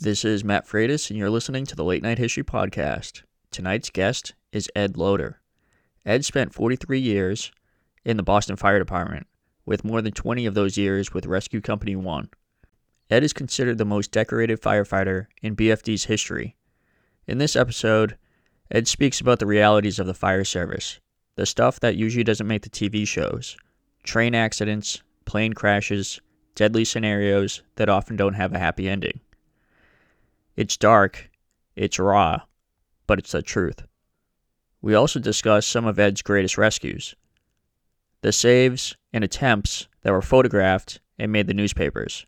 This is Matt Freitas, and you're listening to the Late Night History Podcast. Tonight's guest is Ed Loder. Ed spent 43 years in the Boston Fire Department, with more than 20 of those years with Rescue Company 1. Ed is considered the most decorated firefighter in BFD's history. In this episode, Ed speaks about the realities of the fire service, the stuff that usually doesn't make the TV shows train accidents, plane crashes, deadly scenarios that often don't have a happy ending. It's dark, it's raw, but it's the truth. We also discuss some of Ed's greatest rescues the saves and attempts that were photographed and made the newspapers.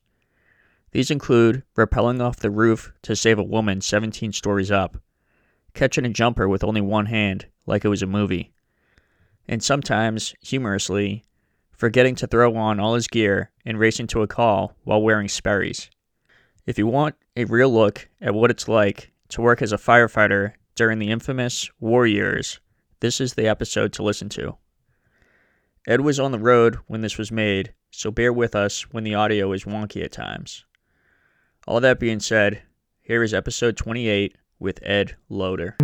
These include rappelling off the roof to save a woman 17 stories up, catching a jumper with only one hand like it was a movie, and sometimes, humorously, forgetting to throw on all his gear and racing to a call while wearing Sperry's. If you want a real look at what it's like to work as a firefighter during the infamous war years, this is the episode to listen to. Ed was on the road when this was made, so bear with us when the audio is wonky at times. All that being said, here is episode 28 with Ed Loder.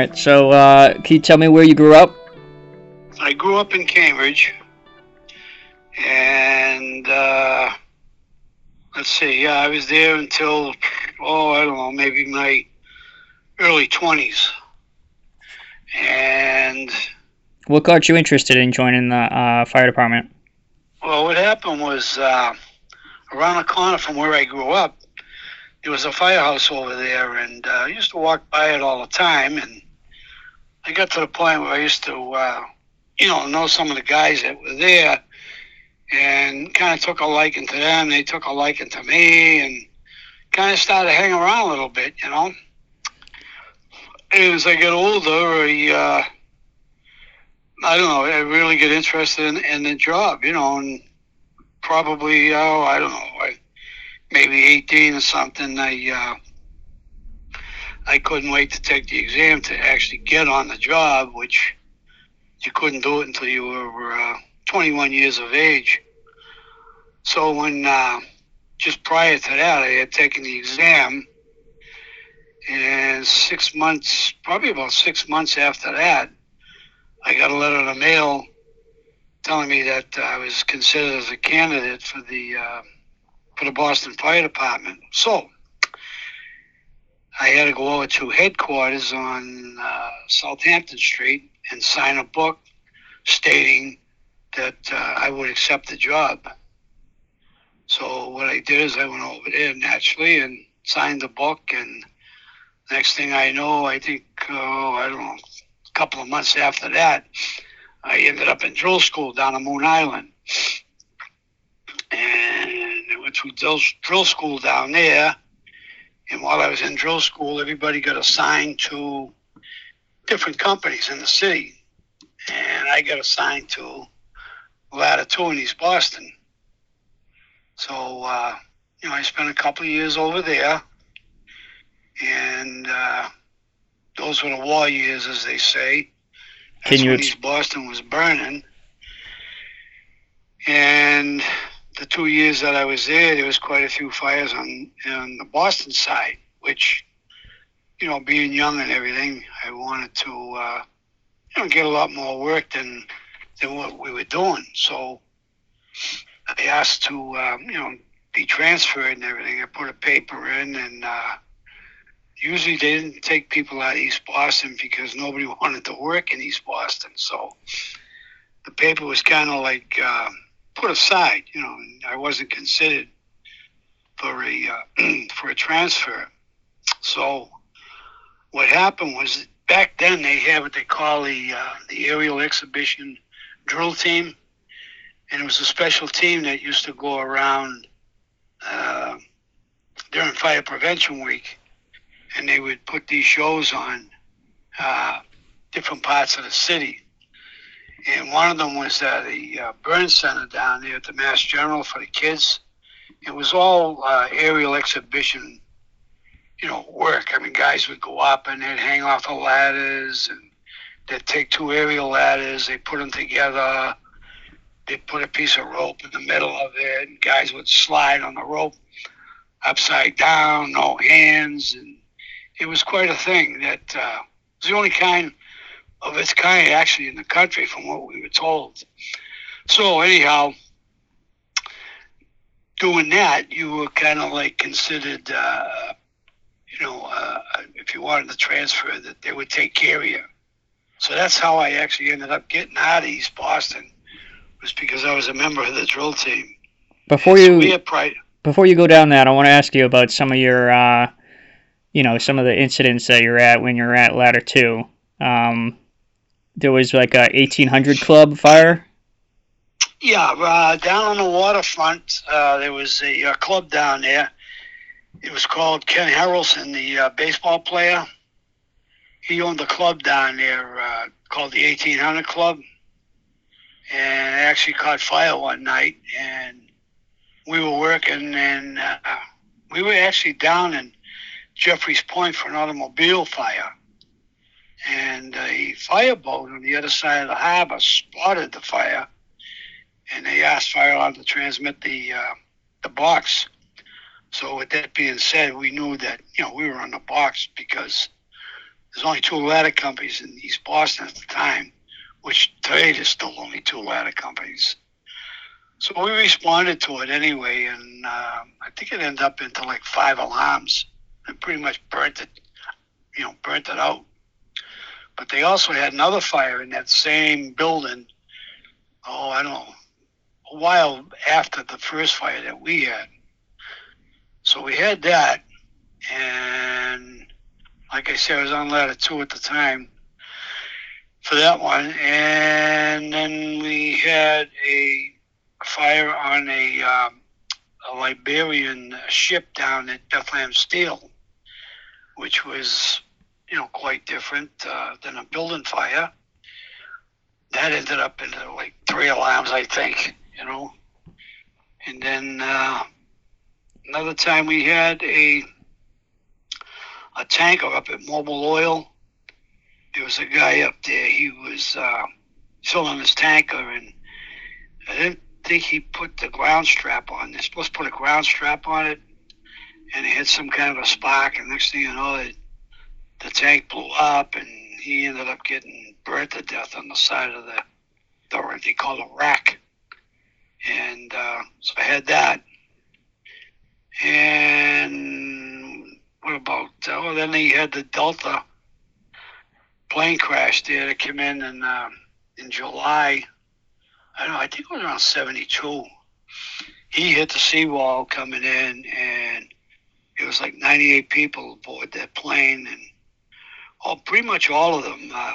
Right, so uh, can you tell me where you grew up? I grew up in Cambridge, and uh, let's see, yeah, I was there until oh, I don't know, maybe my early twenties, and What got you interested in joining the uh, fire department? well, what happened was uh, around the corner from where I grew up, there was a firehouse over there, and uh, I used to walk by it all the time, and I got to the point where I used to, uh, you know, know some of the guys that were there, and kind of took a liking to them. They took a liking to me, and kind of started hanging around a little bit, you know. And as I get older, I, uh, I don't know, I really get interested in, in the job, you know, and probably, oh, I don't know, I, maybe 18 or something, I, uh, I couldn't wait to take the exam to actually get on the job, which you couldn't do it until you were uh, 21 years of age. So when uh, just prior to that, I had taken the exam, and six months, probably about six months after that, I got a letter in the mail telling me that I was considered as a candidate for the uh, for the Boston Fire Department. So I had to go over to headquarters on uh, Southampton Street and sign a book stating that uh, I would accept the job. So what I did is I went over there naturally and signed the book, and next thing I know, I think oh I don't know, a couple of months after that, I ended up in drill school down on Moon Island, and I went to drill, drill school down there. And while I was in drill school, everybody got assigned to different companies in the city. And I got assigned to Ladder 2 in East Boston. So, uh, you know, I spent a couple of years over there. And uh, those were the war years, as they say. Can you when ex- East Boston was burning. And the two years that I was there, there was quite a few fires on on the Boston side, which, you know, being young and everything, I wanted to, uh, you know, get a lot more work than than what we were doing. So I asked to, uh, you know, be transferred and everything. I put a paper in, and uh, usually they didn't take people out of East Boston because nobody wanted to work in East Boston. So the paper was kind of like. Uh, put aside, you know, I wasn't considered for a uh, for a transfer. So what happened was back then they had what they call the uh, the aerial exhibition drill team, and it was a special team that used to go around uh, during Fire Prevention Week, and they would put these shows on uh, different parts of the city. And one of them was at the uh, Burn Center down there at the Mass General for the kids. It was all uh, aerial exhibition, you know, work. I mean, guys would go up and they'd hang off the ladders, and they'd take two aerial ladders, they put them together, they put a piece of rope in the middle of it, and guys would slide on the rope upside down, no hands, and it was quite a thing. That uh, was the only kind of its kind actually in the country, from what we were told. So anyhow, doing that, you were kind of like considered, uh, you know, uh, if you wanted to transfer, that they would take care of you. So that's how I actually ended up getting out of East Boston, was because I was a member of the drill team. Before So you pri- before you go down that, I want to ask you about some of your, uh, you know, some of the incidents that you're at when you're at Ladder Two. Um, there was like a 1800 Club fire. Yeah, uh, down on the waterfront, uh, there was a, uh club down there. It was called Ken Harrelson, the uh, baseball player. He owned a club down there uh, called the 1800 Club. And it actually caught fire one night. And we were working, and uh, we were actually down in Jeffries Point for an automobile fire. And a fireboat on the other side of the harbor spotted the fire and they asked fire alarm to transmit the uh, the box. So with that being said, we knew that you know we were on the box because there's only two ladder companies in East Boston at the time, which today there's still only two ladder companies. So we responded to it anyway, and uh, I think it ended up into like five alarms and pretty much burnt it, you know, burnt it out. But they also had another fire in that same building. Oh, I don't know, a while after the first fire that we had. So we had that, and like I said, I was on ladder two at the time for that one, and then we had a fire on a, um, a Liberian ship down at Bethlehem Steel, which was, you know, quite different uh, than a building fire. That ended up into like three alarms, I think you know. And then uh, another time we had a a tanker up at Mobil Oil. There was a guy up there. He was uh, filling his tanker, and I didn't think he put the ground strap on. They're supposed to put a ground strap on it, and it had some kind of a spark. And next thing you know, it, the tank blew up, and he ended up getting burnt to death on the side of the, the what they call a rack and uh, so I had that. And what about? Well, then he had the Delta plane crash there that came in in, uh, in July. I don't know. I think it was around '72. He hit the seawall coming in, and it was like 98 people aboard that plane, and all pretty much all of them uh,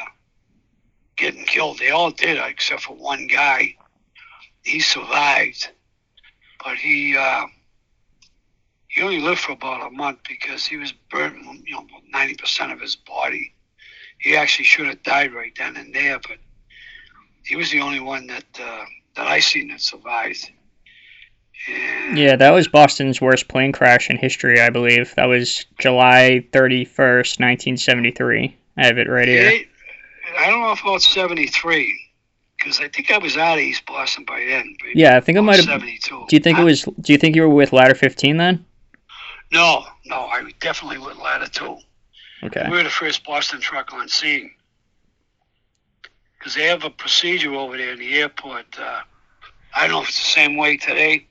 getting killed. They all did, except for one guy he survived, but he uh, he only lived for about a month because he was burnt, you know, ninety percent of his body. He actually should have died right then and there, but he was the only one that uh, that I seen that survived. Yeah, that was Boston's worst plane crash in history, I believe. That was July 31st, 1973. I have it right here. I don't know if about seventy three. Because I think I was out of East Boston by then. Yeah, I think it about might have. 72. Do you think it was? Do you think you were with Ladder 15 then? No, no, I definitely went ladder two. Okay. We were the first Boston truck on scene. Because they have a procedure over there in the airport. Uh, I don't know if it's the same way today,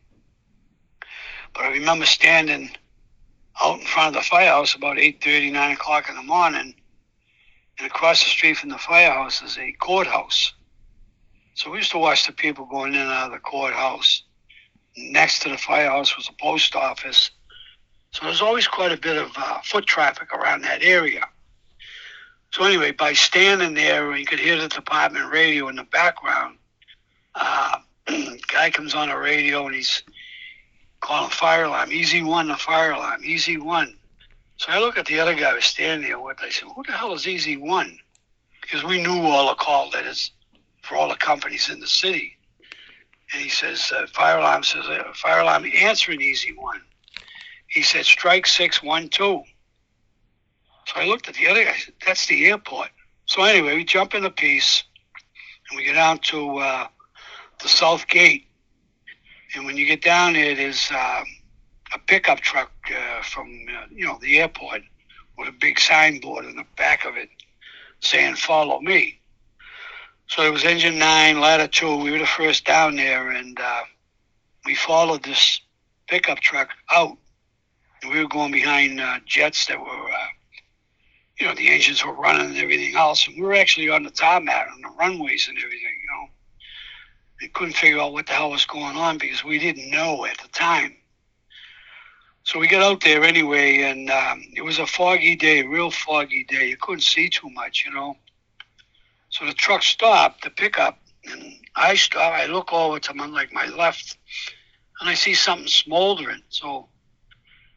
but I remember standing out in front of the firehouse about 8.30, 9 o'clock in the morning, and across the street from the firehouse is a courthouse. So we used to watch the people going in and out of the courthouse. Next to the firehouse was a post office. So there's always quite a bit of uh, foot traffic around that area. So anyway, by standing there, you could hear the department radio in the background. Uh, guy comes on the radio and he's calling fire alarm, easy one, the fire alarm, easy one. So I look at the other guy was standing there with. I said, "Who the hell is easy one?" Because we knew all the call letters for all the companies in the city. And he says, uh, "Fire alarm says uh, fire alarm answering easy one." He said, "Strike six one two. So I looked at the other guy. I said, "That's the airport." So anyway, we jump in the piece, and we get down to uh, the south gate. And when you get down there, there's um, a pickup truck uh, from uh, you know the airport with a big signboard in the back of it saying "Follow me." So it was engine nine, ladder two. We were the first down there, and uh, we followed this pickup truck out. And we were going behind uh, jets that were, uh, you know, the engines were running and everything else. And we were actually on the tarmac, on the runways and everything, you know. We couldn't figure out what the hell was going on because we didn't know at the time. So we got out there anyway, and um, it was a foggy day, real foggy day. You couldn't see too much, you know. So the truck stopped, the pickup, and I stop. I look over to my like my left, and I see something smoldering. So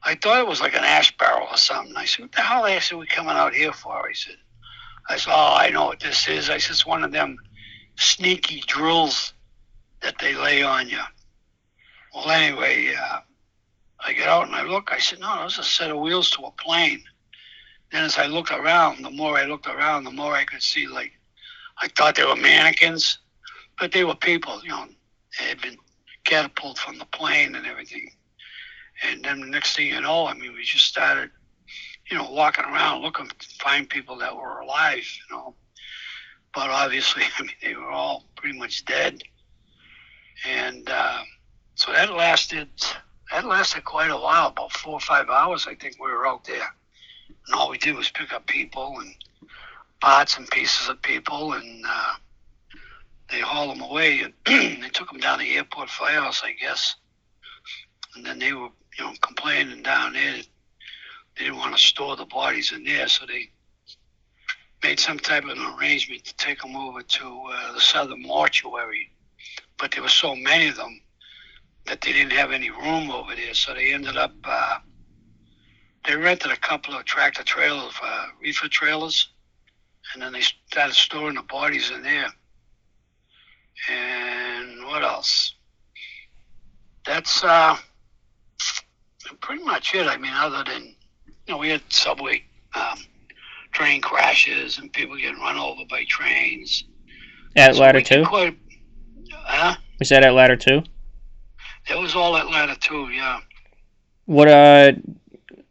I thought it was like an ash barrel or something. I said, "What the hell are we coming out here for?" I said, "I said, oh, I know what this is." I said, "It's one of them sneaky drills that they lay on you." Well, anyway, uh, I get out and I look. I said, "No, there's a set of wheels to a plane." Then as I looked around, the more I looked around, the more I could see like I thought they were mannequins, but they were people. You know, they had been catapulted from the plane and everything. And then the next thing you know, I mean, we just started, you know, walking around looking to find people that were alive. You know, but obviously, I mean, they were all pretty much dead. And uh, so that lasted. That lasted quite a while, about four or five hours. I think we were out there, and all we did was pick up people and parts and pieces of people, and uh, they haul them away. And they took them down to the airport firehouse, I guess. And then they were, you know, complaining down there. They didn't want to store the bodies in there, so they made some type of an arrangement to take them over to uh, the southern mortuary. But there were so many of them that they didn't have any room over there, so they ended up. Uh, they rented a couple of tractor trailers, uh, reefer trailers, and then they started storing the bodies in there. And what else? That's uh, pretty much it. I mean, other than you know, we had subway um, train crashes and people getting run over by trains. At so ladder two. Quite, huh? Was that at ladder two? It was all at ladder two. Yeah. What uh?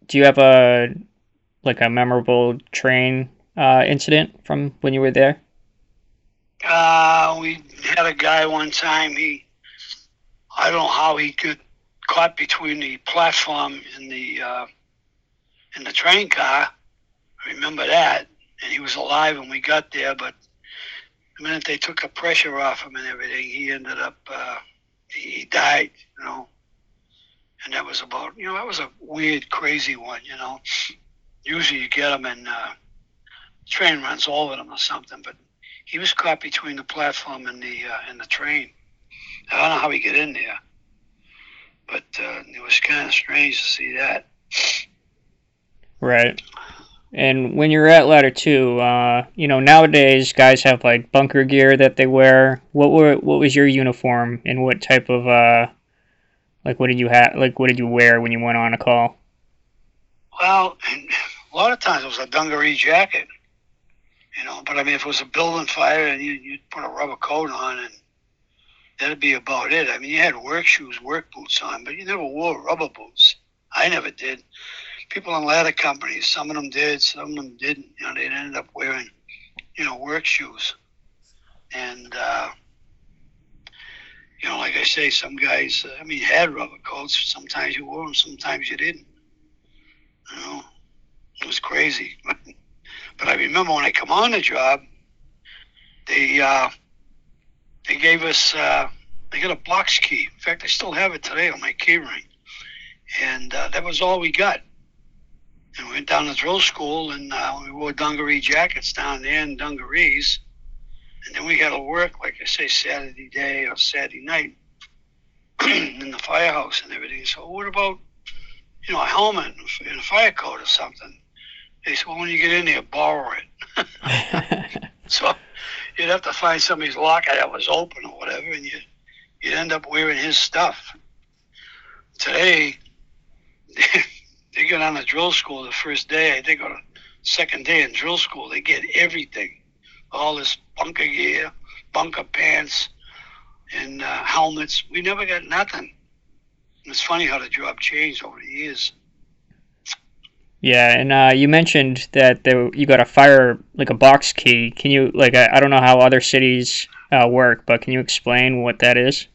Do you have a like a memorable train uh, incident from when you were there? Uh, we had a guy one time. He, I don't know how he got caught between the platform and the uh, in the train car. I remember that, and he was alive when we got there. But the minute they took the pressure off him and everything, he ended up uh, he died. You know, and that was about you know that was a weird, crazy one. You know, usually you get them in. Uh, train runs over them or something. But he was caught between the platform and the uh, and the train. I don't know how he got in there, but uh, it was kind of strange to see that. Right. And when you're at ladder two, uh, you know nowadays guys have like bunker gear that they wear. What were what was your uniform and what type of uh, like what did you have like what did you wear when you went on a call? Well, a lot of times it was a dungaree jacket you know. But I mean, if it was a building fire and you you'd put a rubber coat on and that'd be about it. I mean, you had work shoes, work boots on, but you never wore rubber boots. I never did. People in ladder companies, some of them did, some of them didn't. You know, they ended up wearing, you know, work shoes. And, uh, you know, like I say, some guys, uh, I mean, had rubber coats. Sometimes you wore them, sometimes you didn't. You know, it was crazy. But I remember when I come on the job, they uh, they gave us uh, they got a box key. In fact, I still have it today on my key ring, and uh, that was all we got. And we went down to drill school, and uh, we wore dungaree jackets down there and dungarees, and then we got to work, like I say, Saturday day or Saturday night. in the firehouse and everything. So what about, you know, a helmet and a fire coat or something? They said, well, when you get in there, borrow it. so you'd have to find somebody's locker that was open or whatever, and you you'd end up wearing his stuff. Today, they get on the drill school the first day. They go to second day in drill school. They get everything, all this bunker gear, bunker pants, and uh, helmets. We never got nothing. It's funny how the job changed over the years. Yeah, and uh, you mentioned that there, you got a fire like a box key. Can you like I, I don't know how other cities uh, work, but can you explain what that is?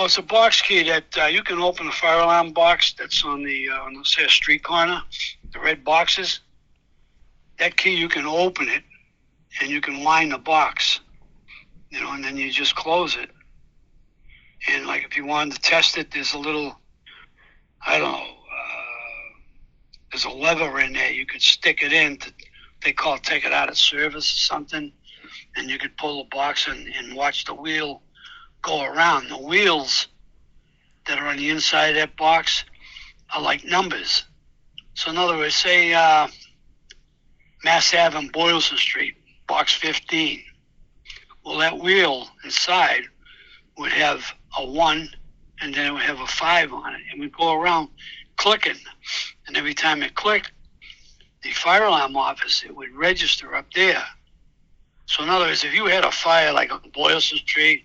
Oh, it's a box key that uh, you can open a fire alarm box that's on the uh, on say a street corner, the red boxes. That key you can open it, and you can wind the box, you know, and then you just close it. And like if you wanted to test it, there's a little, I don't know, there's a lever in there. You could stick it in. To, they call it take it out of service or something, and you could pull the box and, and watch the wheel go around. The wheels that are on the inside of that box are like numbers. So in other words, say uh, Mass Ave and Boylston Street, box 15. Well, that wheel inside would have a one, and then it would have a five on it, and we go around clicking. And every time it clicked, the fire alarm office, it would register up there. So in other words, if you had a fire like on Boylston Street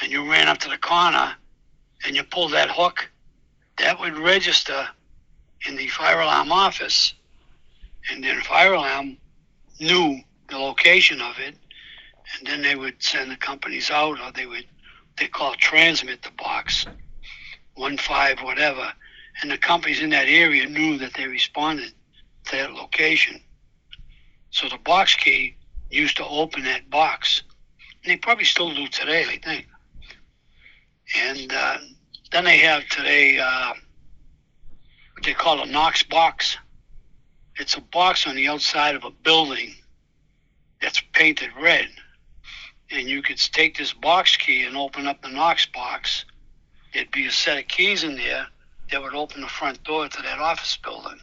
and you ran up to the corner and you pulled that hook, that would register in the fire alarm office. And then fire alarm knew the location of it, and then they would send the companies out, or they would they call it transmit the box, one five whatever, and the companies in that area knew that they responded to that location. So the box key used to open that box, and they probably still do today, I think. And uh, then they have today uh, what they call a Knox box. It's a box on the outside of a building that's painted red, and you could take this box key and open up the Knox box. There'd be a set of keys in there that would open the front door to that office building.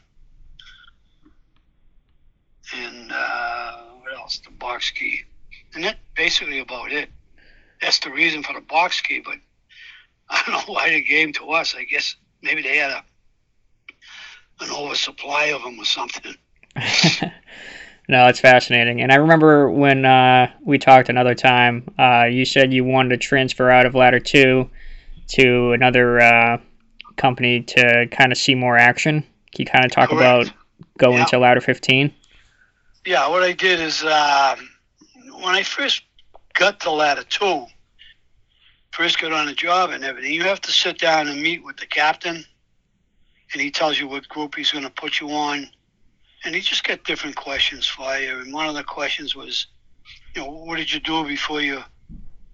And uh, what else? The box key. And that's basically about it. That's the reason for the box key, but I don't know why they gave to us. I guess maybe they had a an oversupply of them or something. no, it's fascinating. And I remember when uh, we talked another time, uh, you said you wanted to transfer out of Ladder 2 to another uh, company to kind of see more action? Can you kind of talk Correct. about going yeah. to Ladder 15? Yeah, what I did is uh, when I first got to Ladder 2, first got on the job and everything, you have to sit down and meet with the captain, and he tells you what group he's going to put you on. And he just got different questions for you. And one of the questions was, you know, what did you do before you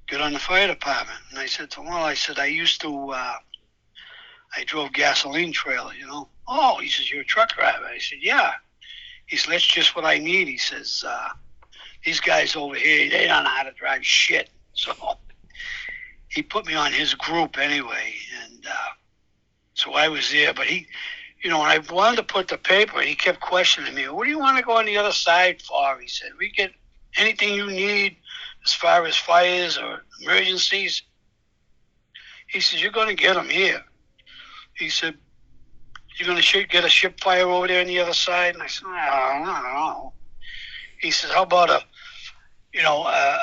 get on the fire department? And I said to him, well, I said, I used to uh, I drove gasoline trailer, you know. Oh, he says, you're a truck driver. I said, yeah. He said, that's just what I need. He says, uh, these guys over here, they don't know how to drive shit. So he put me on his group anyway. And uh, so I was there. But he, you know, when I wanted to put the paper, he kept questioning me, what do you want to go on the other side for? He said, we get anything you need as far as fires or emergencies. He says, you're going to get them here he said, "You're going to get a ship fire over there on the other side?" And I said, "I don't, know." He said, "How about a, you know, uh,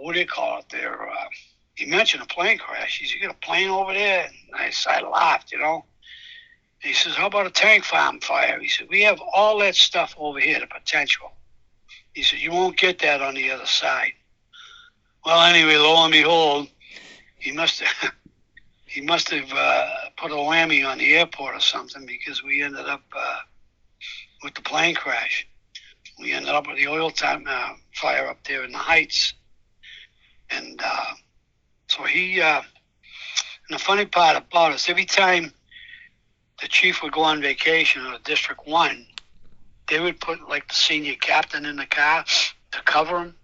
what do you call it there?" Uh, he mentioned a plane crash. He said, "You got a plane over there?" And I, I laughed, you know. he says, "How about a tank farm fire?" He said, "We have all that stuff over here, the potential." He said, "You won't get that on the other side." Well, anyway, lo and behold, he must have he must have uh, put a whammy on the airport or something because we ended up uh, with the plane crash. We ended up with the oil tank uh, fire up there in the heights, and uh, so he. Uh, and the funny part about us, every time the chief would go on vacation or District One, they would put like the senior captain in the car to cover him,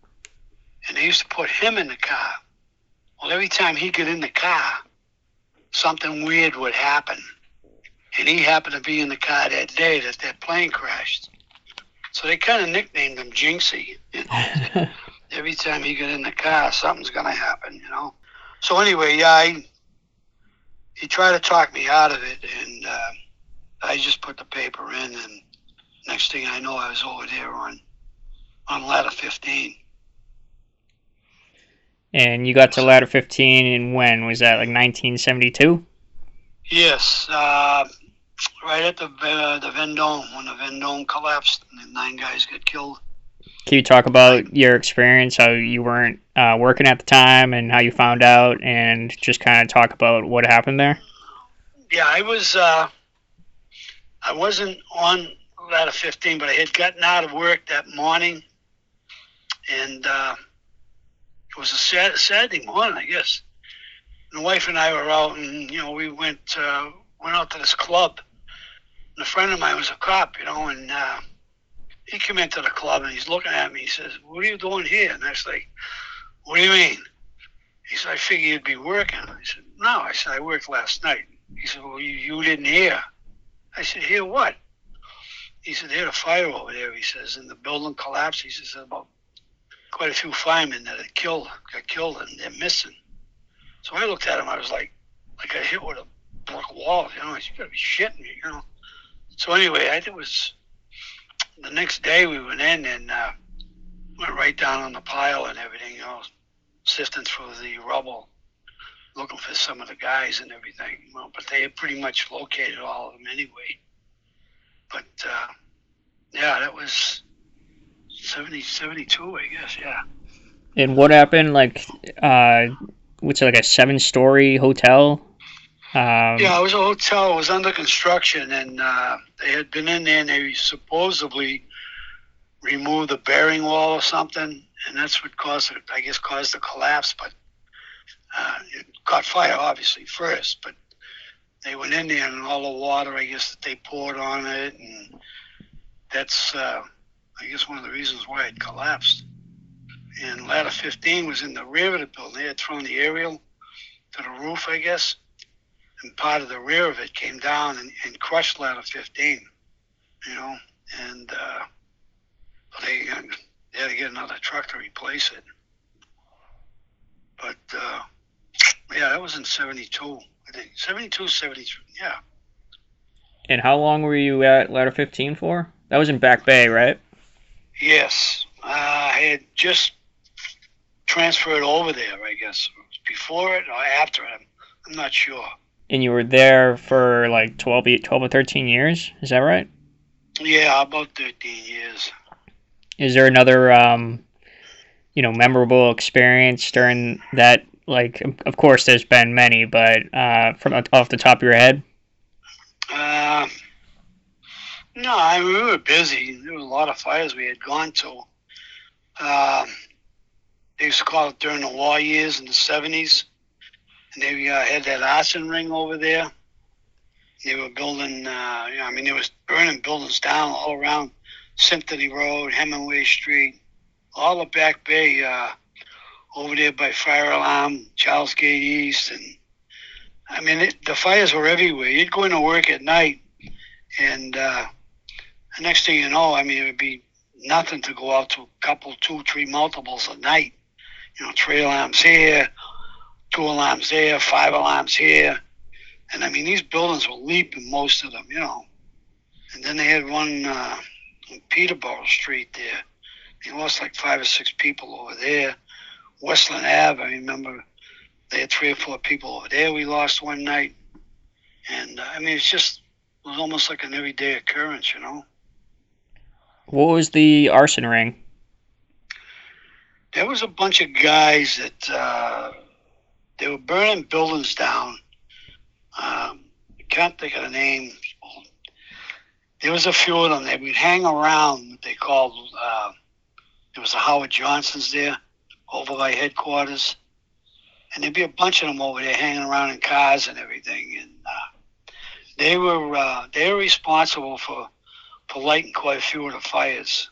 and they used to put him in the car. Well, every time he get in the car, something weird would happen. And he happened to be in the car that day that that plane crashed. So they kind of nicknamed him Jinxie. You know? Every time he got in the car, something's going to happen, you know. So anyway, yeah, I, he tried to talk me out of it, and uh, I just put the paper in, and next thing I know, I was over there on on ladder 15. And you got to ladder 15 and when? Was that like 1972? Yes, uh, right at the uh, the Vendome when the Vendome collapsed and nine guys got killed. Can you talk about your experience, how you weren't uh, working at the time, and how you found out, and just kind of talk about what happened there? Yeah, I was. Uh, I wasn't on ladder 15, but I had gotten out of work that morning, and uh, it was a sad, Saturday morning, I guess. The wife and I were out, and you know, we went uh, went out to this club. And a friend of mine was a cop, you know, and uh, he came into the club and he's looking at me. He says, "What are you doing here?" And I was like, "What do you mean?" He said, "I figured you'd be working." I said, "No." I said, "I worked last night." He said, "Well, you, you didn't hear." I said, "Hear what?" He said, "They had a fire over there." He says, "And the building collapsed." He says, "About quite a few firemen that had killed got killed and they're missing." So I looked at him. I was like, like I hit with a brick wall. You know, I said, "You gotta be shitting me," you know. So anyway, I think it was the next day we went in and uh, went right down on the pile and everything, you know, sifting through the rubble, looking for some of the guys and everything. Know, but they had pretty much located all of them anyway. But uh, yeah, that was 70, 72, I guess. Yeah. And what happened? Like, uh, what's it, like a seven-story hotel? Um, Yeah, it was a hotel. It was under construction, and uh, they had been in there, and they supposedly removed the bearing wall or something, and that's what caused it. I guess caused the collapse. But uh, it caught fire, obviously first. But they went in there, and all the water, I guess, that they poured on it, and that's, uh, I guess, one of the reasons why it collapsed. And ladder 15 was in the rear of the building. They had thrown the aerial to the roof, I guess and part of the rear of it came down and, and crushed ladder 15, you know, and uh, they, they had to get another truck to replace it. But uh, yeah, that was in 72, I think. 72, 73, yeah. And how long were you at ladder 15 for? That was in Back Bay, right? Yes. Uh, I had just transferred over there, I guess. Before it or after it, I'm, I'm not sure. And you were there for like 12, 12 or 13 years, is that right? Yeah, about 13 years. Is there another, um, you know, memorable experience during that? Like, of course, there's been many, but uh, from off the top of your head? Uh, no, I mean, we were busy. There was a lot of fires we had gone to. Uh, they used to call it during the war years in the 70s. They uh, had that arson ring over there. They were building, uh, you know, I mean, they was burning buildings down all around Symphony Road, Hemenway Street, all the Back Bay, uh, over there by Fire Alarm, Charlesgate East, and I mean, it, the fires were everywhere. You'd go into work at night, and uh, the next thing you know, I mean, it would be nothing to go out to a couple, two, three multiples a night. You know, three alarms here, two alarms there, five alarms here. And I mean, these buildings were leaping, most of them, you know. And then they had one uh, on Peterborough Street there. They lost like five or six people over there. Westland Ave, I remember they had three or four people over there we lost one night. And uh, I mean, it's just, it was almost like an everyday occurrence, you know. What was the arson ring? There was a bunch of guys that uh, they were burning buildings down. Um, I can't think of the name. There was a few of them. They would hang around. They called. Uh, there was a Howard Johnson's there, over by headquarters, and there'd be a bunch of them over there hanging around in cars and everything. And uh, they were uh, they were responsible for for lighting quite a few of the fires.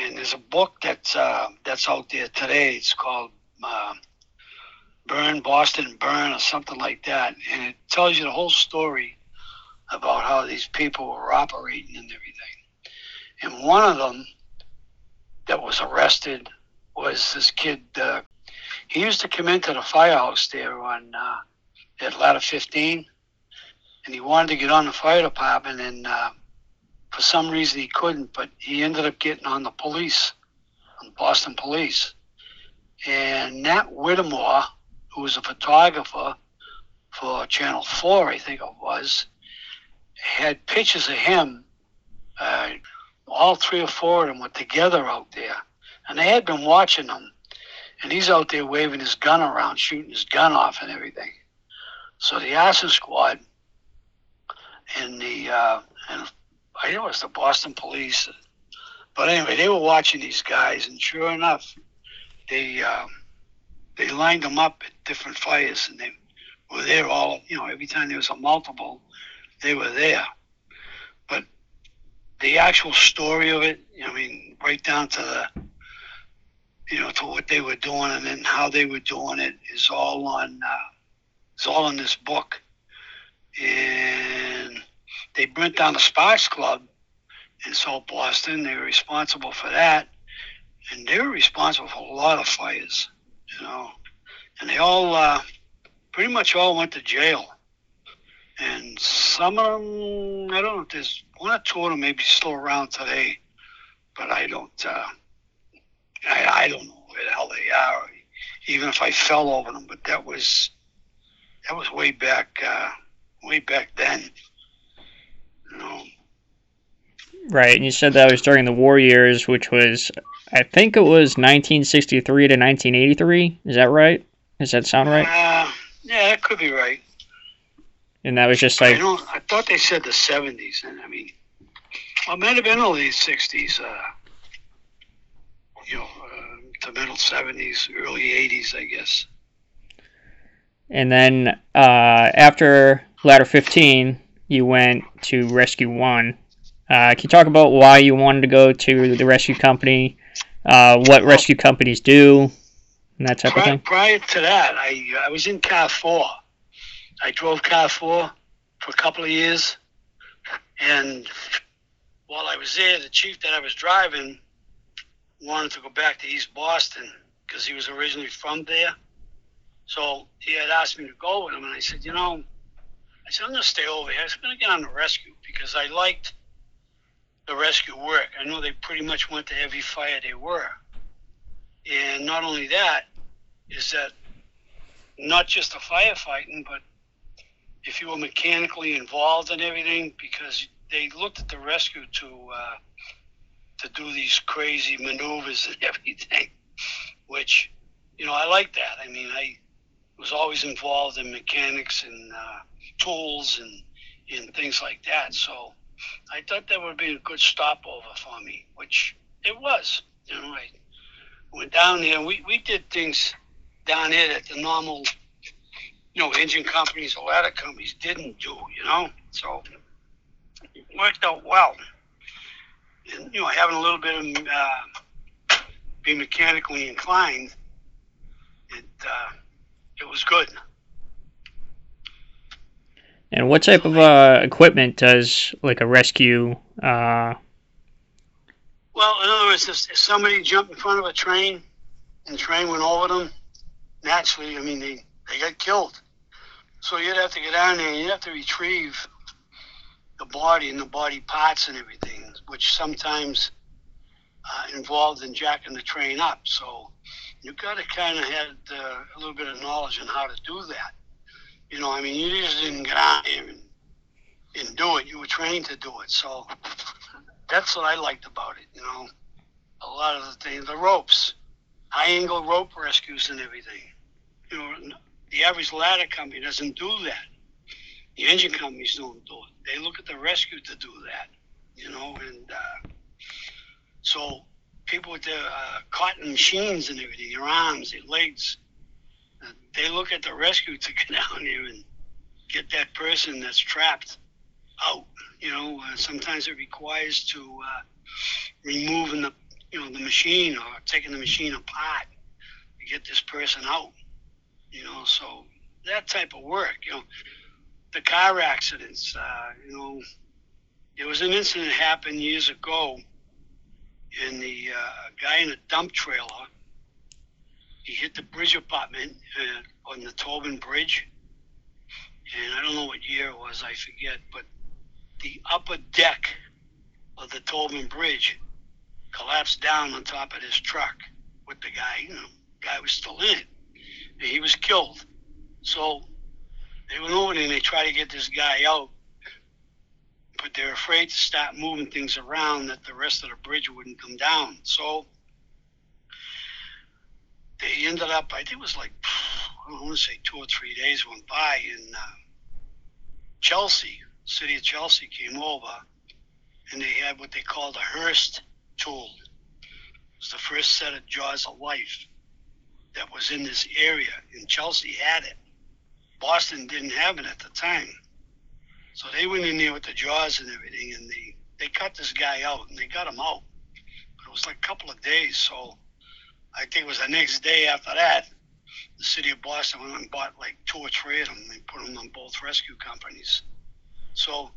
And there's a book that's uh, that's out there today. It's called uh, Burn, Boston Burn, or something like that. And it tells you the whole story about how these people were operating and everything. And one of them that was arrested was this kid. Uh, he used to come into the firehouse there on uh, at Ladder 15, and he wanted to get on the fire department, and uh, for some reason he couldn't. But he ended up getting on the police, on Boston Police, and Nat Whittemore, who was a photographer for Channel 4, I think it was, had pictures of him. Uh, all three or four of them were together out there, and they had been watching them. And he's out there waving his gun around, shooting his gun off and everything. So the arson squad and the uh, and I know it's the Boston police, but anyway, they were watching these guys, and sure enough, they uh, they lined them up at different fires, and they were there all you know every time there was a multiple, they were there. But the actual story of it, I mean, right down to the you know to what they were doing and then how they were doing it is all on uh, is all in this book, and they burnt down the Sparks Club in South Boston. They were responsible for that, and they were responsible for a lot of fires, you know. And they all, uh, pretty much all went to jail. And some of them, I don't know if there's one or two of them maybe still around today, but I don't, uh, I, I don't know where the hell they are, even if I fell over them. But that was, that was way back, uh, way back then. You know. Right, and you said that was during the war years, which was, I think it was 1963 to 1983. Is that right? Does that sound right? Uh, yeah, that could be right. And that was just I like, don't. I thought they said the seventies, and I mean, well, it might have been early sixties. Uh, you know, uh, the middle seventies, early eighties, I guess. and then uh, after Ladder 15, you went to Rescue One. Uh, can you talk about why you wanted to go to the rescue company, uh, what rescue companies do, and that type of thing? prior to that, I I was in car four. I drove car four for a couple of years, and while I was there, the chief that I was driving wanted to go back to East Boston because he was originally from there. So he had asked me to go with him, and I said, you know, I said I'm going to stay over here. I'm going to get on the rescue because I liked the rescue work. I know they pretty much went to every fire they were. And not only that, is that not just the firefighting, but if you were mechanically involved in everything, because they looked at the rescue to uh, to do these crazy maneuvers and everything, which you know I like that. I mean, I was always involved in mechanics and uh, tools and and things like that. So I thought that would be a good stopover for me, which it was. You know, I went down there. We we did things down here that the normal, you know, engine companies or ladder companies didn't do. You know, so it worked out well. And you know, having a little bit of uh, be mechanically inclined, it uh, it was good. And what type of uh, equipment does like a rescue? Uh, Well, in other words, if, if somebody jumped in front of a train and the train went over them, naturally, I mean, they, they got killed. So you'd have to get down there and you'd have to retrieve the body and the body parts and everything, which sometimes uh, involved in jacking the train up. So you've got to kind of have uh, a little bit of knowledge on how to do that. You know, I mean, you just didn't get out there and, and do it. You were trained to do it. So that's what I liked about it. You know, a lot of the things, the ropes, high angle rope rescues and everything. You know, the average ladder company doesn't do that. The engine companies don't do it. They look at the rescue to do that. You know, and uh, so people with their uh, cotton machines and everything, their arms, their legs, they look at the rescue to get down there and get that person that's trapped out. You know, uh, sometimes it requires to uh, removing the you know the machine or taking the machine apart to get this person out. You know, so that type of work, you know, the car accidents, uh, you know, there was an incident happened years ago, and the uh, guy in a dump trailer, he hit the bridge apartment uh, on the Tobin Bridge, and I don't know what year it was, I forget, but the upper deck of the Tobin Bridge collapsed down on top of his truck with the guy. You know, guy was still in it, and he was killed. So they went over and they tried to get this guy out, but they're afraid to start moving things around that the rest of the bridge wouldn't come down. So they ended up, I think it was like, I don't want to say two or three days went by, and uh, Chelsea, city of Chelsea, came over, and they had what they called a Hurst tool. It was the first set of jaws of life that was in this area, and Chelsea had it. Boston didn't have it at the time. So they went in there with the jaws and everything, and they, they cut this guy out, and they got him out. But it was like a couple of days, so I think it was the next day after that, the city of Boston went and bought like two or three of them. They put them on both rescue companies. So,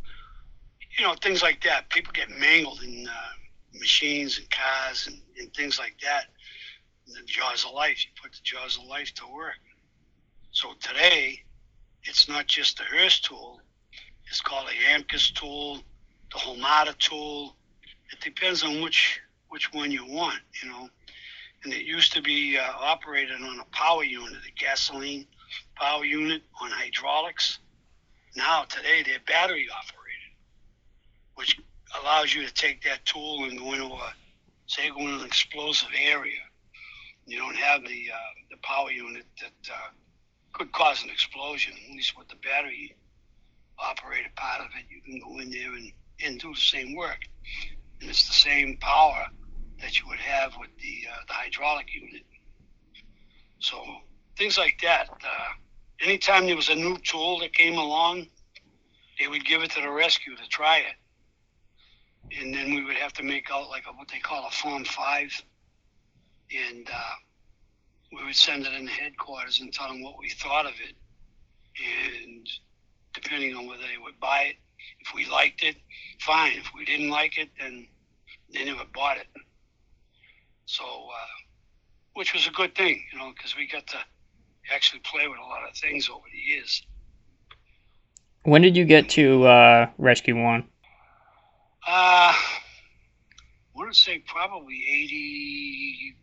you know, things like that. People get mangled in uh, machines and cars and, and things like that. The jaws of life. You put the jaws of life to work. So today, it's not just the Hurst tool. It's called a Amkus tool, the Holmatro tool. It depends on which which one you want, you know. And it used to be uh, operated on a power unit, a gasoline power unit on hydraulics. Now today they're battery operated, which allows you to take that tool and go into a say go into an explosive area. You don't have the uh, the power unit that uh, could cause an explosion, at least with the battery operated part of it. You can go in there and, and do the same work. And it's the same power that you would have with the, uh, the hydraulic unit. So things like that. Uh, anytime there was a new tool that came along, they would give it to the rescue to try it. And then we would have to make out like a, what they call a Form 5. And uh, we would send it in the headquarters and tell them what we thought of it. And depending on whether they would buy it, if we liked it, fine. If we didn't like it, then they never bought it. So, uh, which was a good thing, you know, because we got to actually play with a lot of things over the years. When did you get to uh, Rescue One? Uh, I want to say probably 80,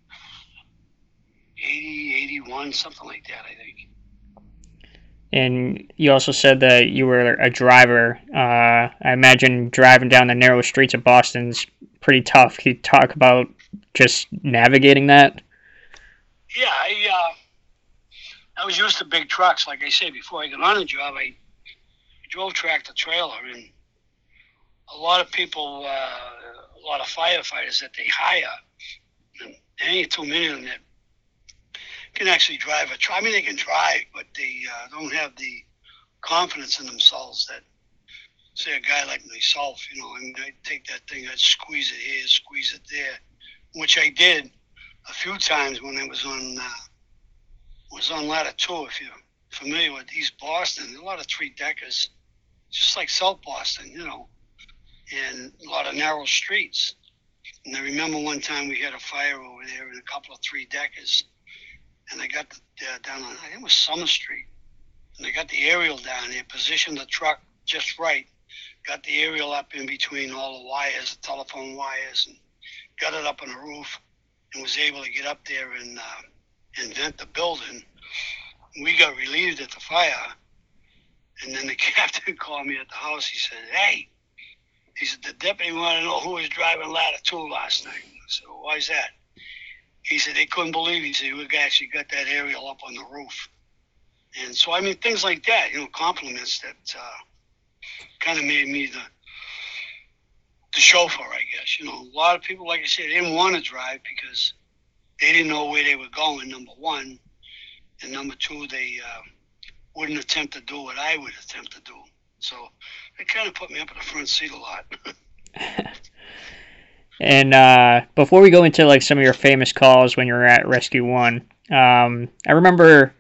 80, 81, something like that, I think. And you also said that you were a driver. Uh, I imagine driving down the narrow streets of Boston's pretty tough. Can you talk about just navigating that? Yeah, I, uh, I was used to big trucks. Like I said, before I got on the job, I drove tractor trailer, and a lot of people, uh, a lot of firefighters that they hire, ain't too many of them that can actually drive a truck. I mean, they can drive, but they uh, don't have the confidence in themselves that, say, a guy like myself, you know, I mean, I'd take that thing, I'd squeeze it here, squeeze it there, which I did a few times when I was on uh, was on ladder two. If you're familiar with East Boston, a lot of three deckers, just like South Boston, you know, and a lot of narrow streets. And I remember one time we had a fire over there in a couple of three deckers and I got the, uh, down on I think it was Summer Street, and I got the aerial down there, positioned the truck just right, got the aerial up in between all the wires, the telephone wires, and got it up on the roof, and was able to get up there and uh, vent the building. We got relieved at the fire, and then the captain called me at the house. He said, "Hey." He said, the deputy wanted to know who was driving ladder two last night. Said, why is that? he said they couldn't believe he said we actually got that aerial up on the roof. And so I mean things like that, you know, compliments that uh, kind of made me the the chauffeur, I guess. You know, a lot of people, like I said, didn't want to drive because they didn't know where they were going. Number one, and number two, they uh, wouldn't attempt to do what I would attempt to do. So it kind of put me up in the front seat a lot. And uh, before we go into like some of your famous calls when you were at Rescue One, um, I remember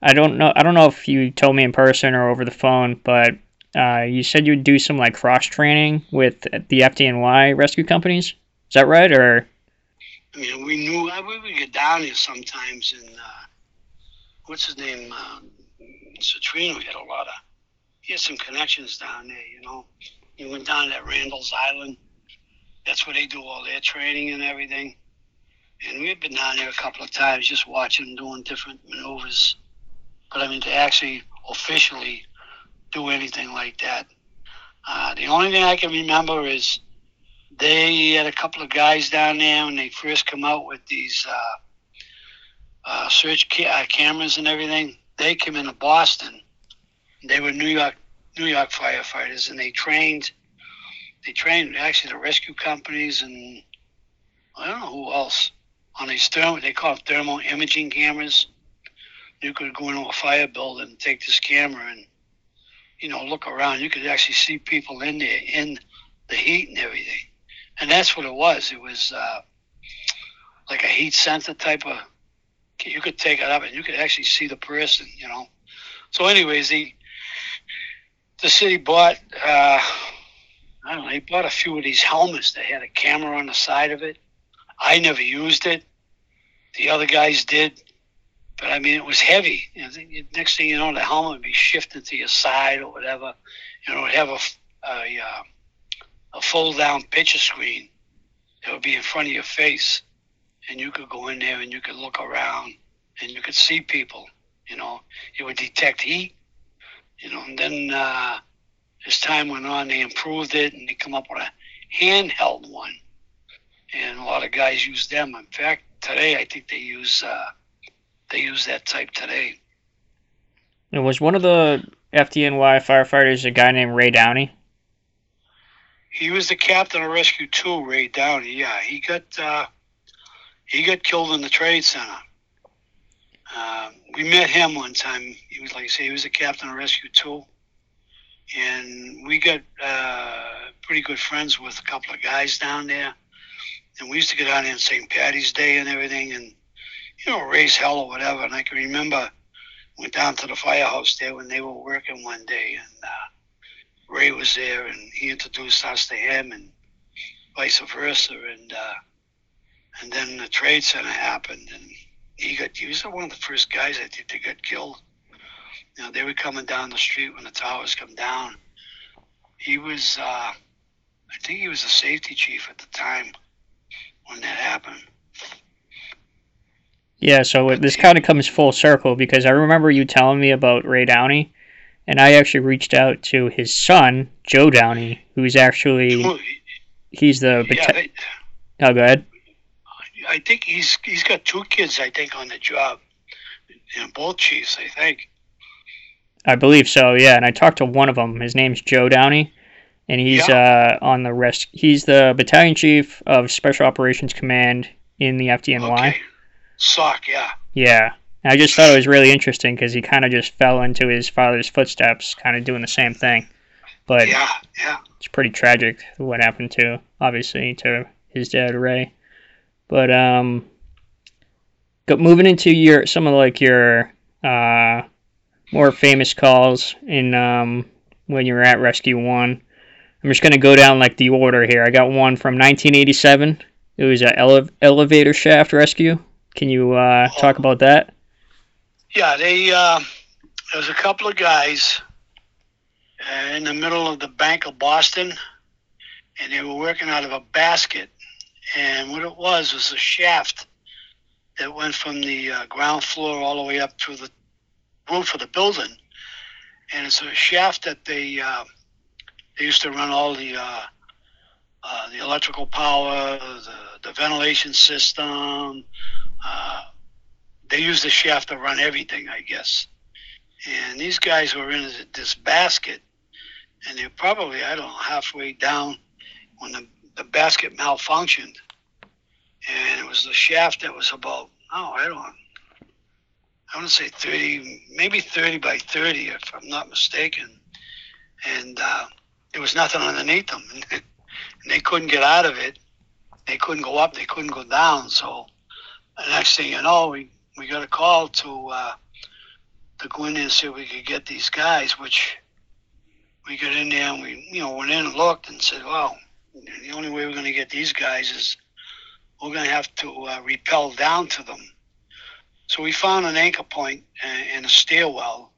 I don't know. I don't know if you told me in person or over the phone, but uh, you said you would do some like cross training with the FDNY rescue companies. Is that right? Or I mean, we knew we would get down here sometimes, and uh, what's his name? Uh, Citrino had a lot of. He had some connections down there, you know. He went down at Randall's Island. That's where they do all their training and everything. And we've been down there a couple of times just watching them doing different maneuvers. But I mean, to actually officially do anything like that. Uh, the only thing I can remember is they had a couple of guys down there when they first come out with these uh, uh, search ca- uh, cameras and everything. They came into Boston. They were New York New York firefighters, and they trained. They trained actually the rescue companies and I don't know who else on these thermal. They call thermal imaging cameras. You could go into a fire building and take this camera and you know look around. You could actually see people in there in the heat and everything and that's what it was. It was uh, like a heat sensor type of. You could take it up and you could actually see the person, you know. So, anyways, the the city bought. Uh, I don't know. They bought a few of these helmets that had a camera on the side of it. I never used it. The other guys did, but I mean, it was heavy. You know, next thing you know, the helmet would be shifting to your side or whatever. You know, it would have a, a, a uh, a fold down picture screen that would be in front of your face and you could go in there and you could look around and you could see people you know it would detect heat you know and then uh, as time went on they improved it and they come up with a handheld one and a lot of guys use them in fact today i think they use uh, they use that type today it was one of the fdny firefighters a guy named ray downey he was the captain of Rescue Two, Ray Downey. Yeah, he got uh, he got killed in the trade center. Uh, we met him one time. He was like I say, he was the captain of Rescue Two, and we got uh, pretty good friends with a couple of guys down there. And we used to get down there on St. Patty's Day and everything, and you know raise hell or whatever. And I can remember went down to the firehouse there when they were working one day, and uh, Ray was there, and he introduced us to him, and vice versa. And uh, and then the trade center happened, and he got he was one of the first guys I think that got killed. You know, they were coming down the street when the towers come down. He was, uh, I think he was the safety chief at the time when that happened. Yeah, so this kind of comes full circle because I remember you telling me about Ray Downey, and I actually reached out to his son, Joe Downey, who's actually he's the yeah, they, oh, go ahead. I think he's he's got two kids. I think on the job, both chiefs. I think. I believe so. Yeah, and I talked to one of them. His name's Joe Downey, and he's yeah. uh, on the rest. He's the battalion chief of Special Operations Command in the FDNY. Okay. SOC, yeah. Yeah. I just thought it was really interesting because he kind of just fell into his father's footsteps, kind of doing the same thing. But yeah, yeah, it's pretty tragic what happened to obviously to his dad Ray. But um, but moving into your some of like your uh more famous calls in um when you were at Rescue One. I'm just gonna go down like the order here. I got one from 1987. It was an ele- elevator shaft rescue. Can you uh, talk about that? Yeah, they uh, there was a couple of guys uh, in the middle of the Bank of Boston, and they were working out of a basket. And what it was was a shaft that went from the uh, ground floor all the way up to the roof of the building. And it's a shaft that they uh, they used to run all the uh, uh, the electrical power, the, the ventilation system, uh, they use the shaft to run everything, I guess. And these guys were in this basket, and they're probably, I don't know, halfway down when the, the basket malfunctioned. And it was the shaft that was about, oh, I don't know, I want to say 30, maybe 30 by 30, if I'm not mistaken. And uh, there was nothing underneath them. and they couldn't get out of it. They couldn't go up, they couldn't go down. So the next thing you know, we we got a call to uh, to go in there and see if we could get these guys, which we got in there and we, you know, went in and looked and said, well, the only way we're going to get these guys is we're going to have to uh, repel down to them. So we found an anchor point and a stairwell.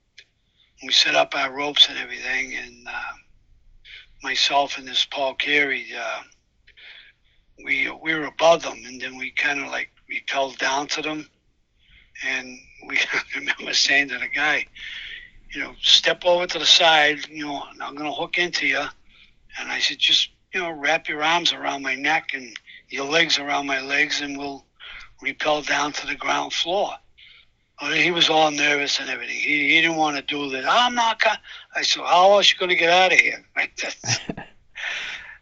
We set up our ropes and everything, and uh, myself and this Paul Carey, uh, we we were above them, and then we kind of like repelled down to them, and we remember saying to the guy, you know, step over to the side, you know, I'm going to hook into you, and I said, just you know, wrap your arms around my neck and your legs around my legs, and we'll repel down to the ground floor. Well, he was all nervous and everything. He, he didn't want to do that. Ah, I'm not going I said, how else you going to get out of here?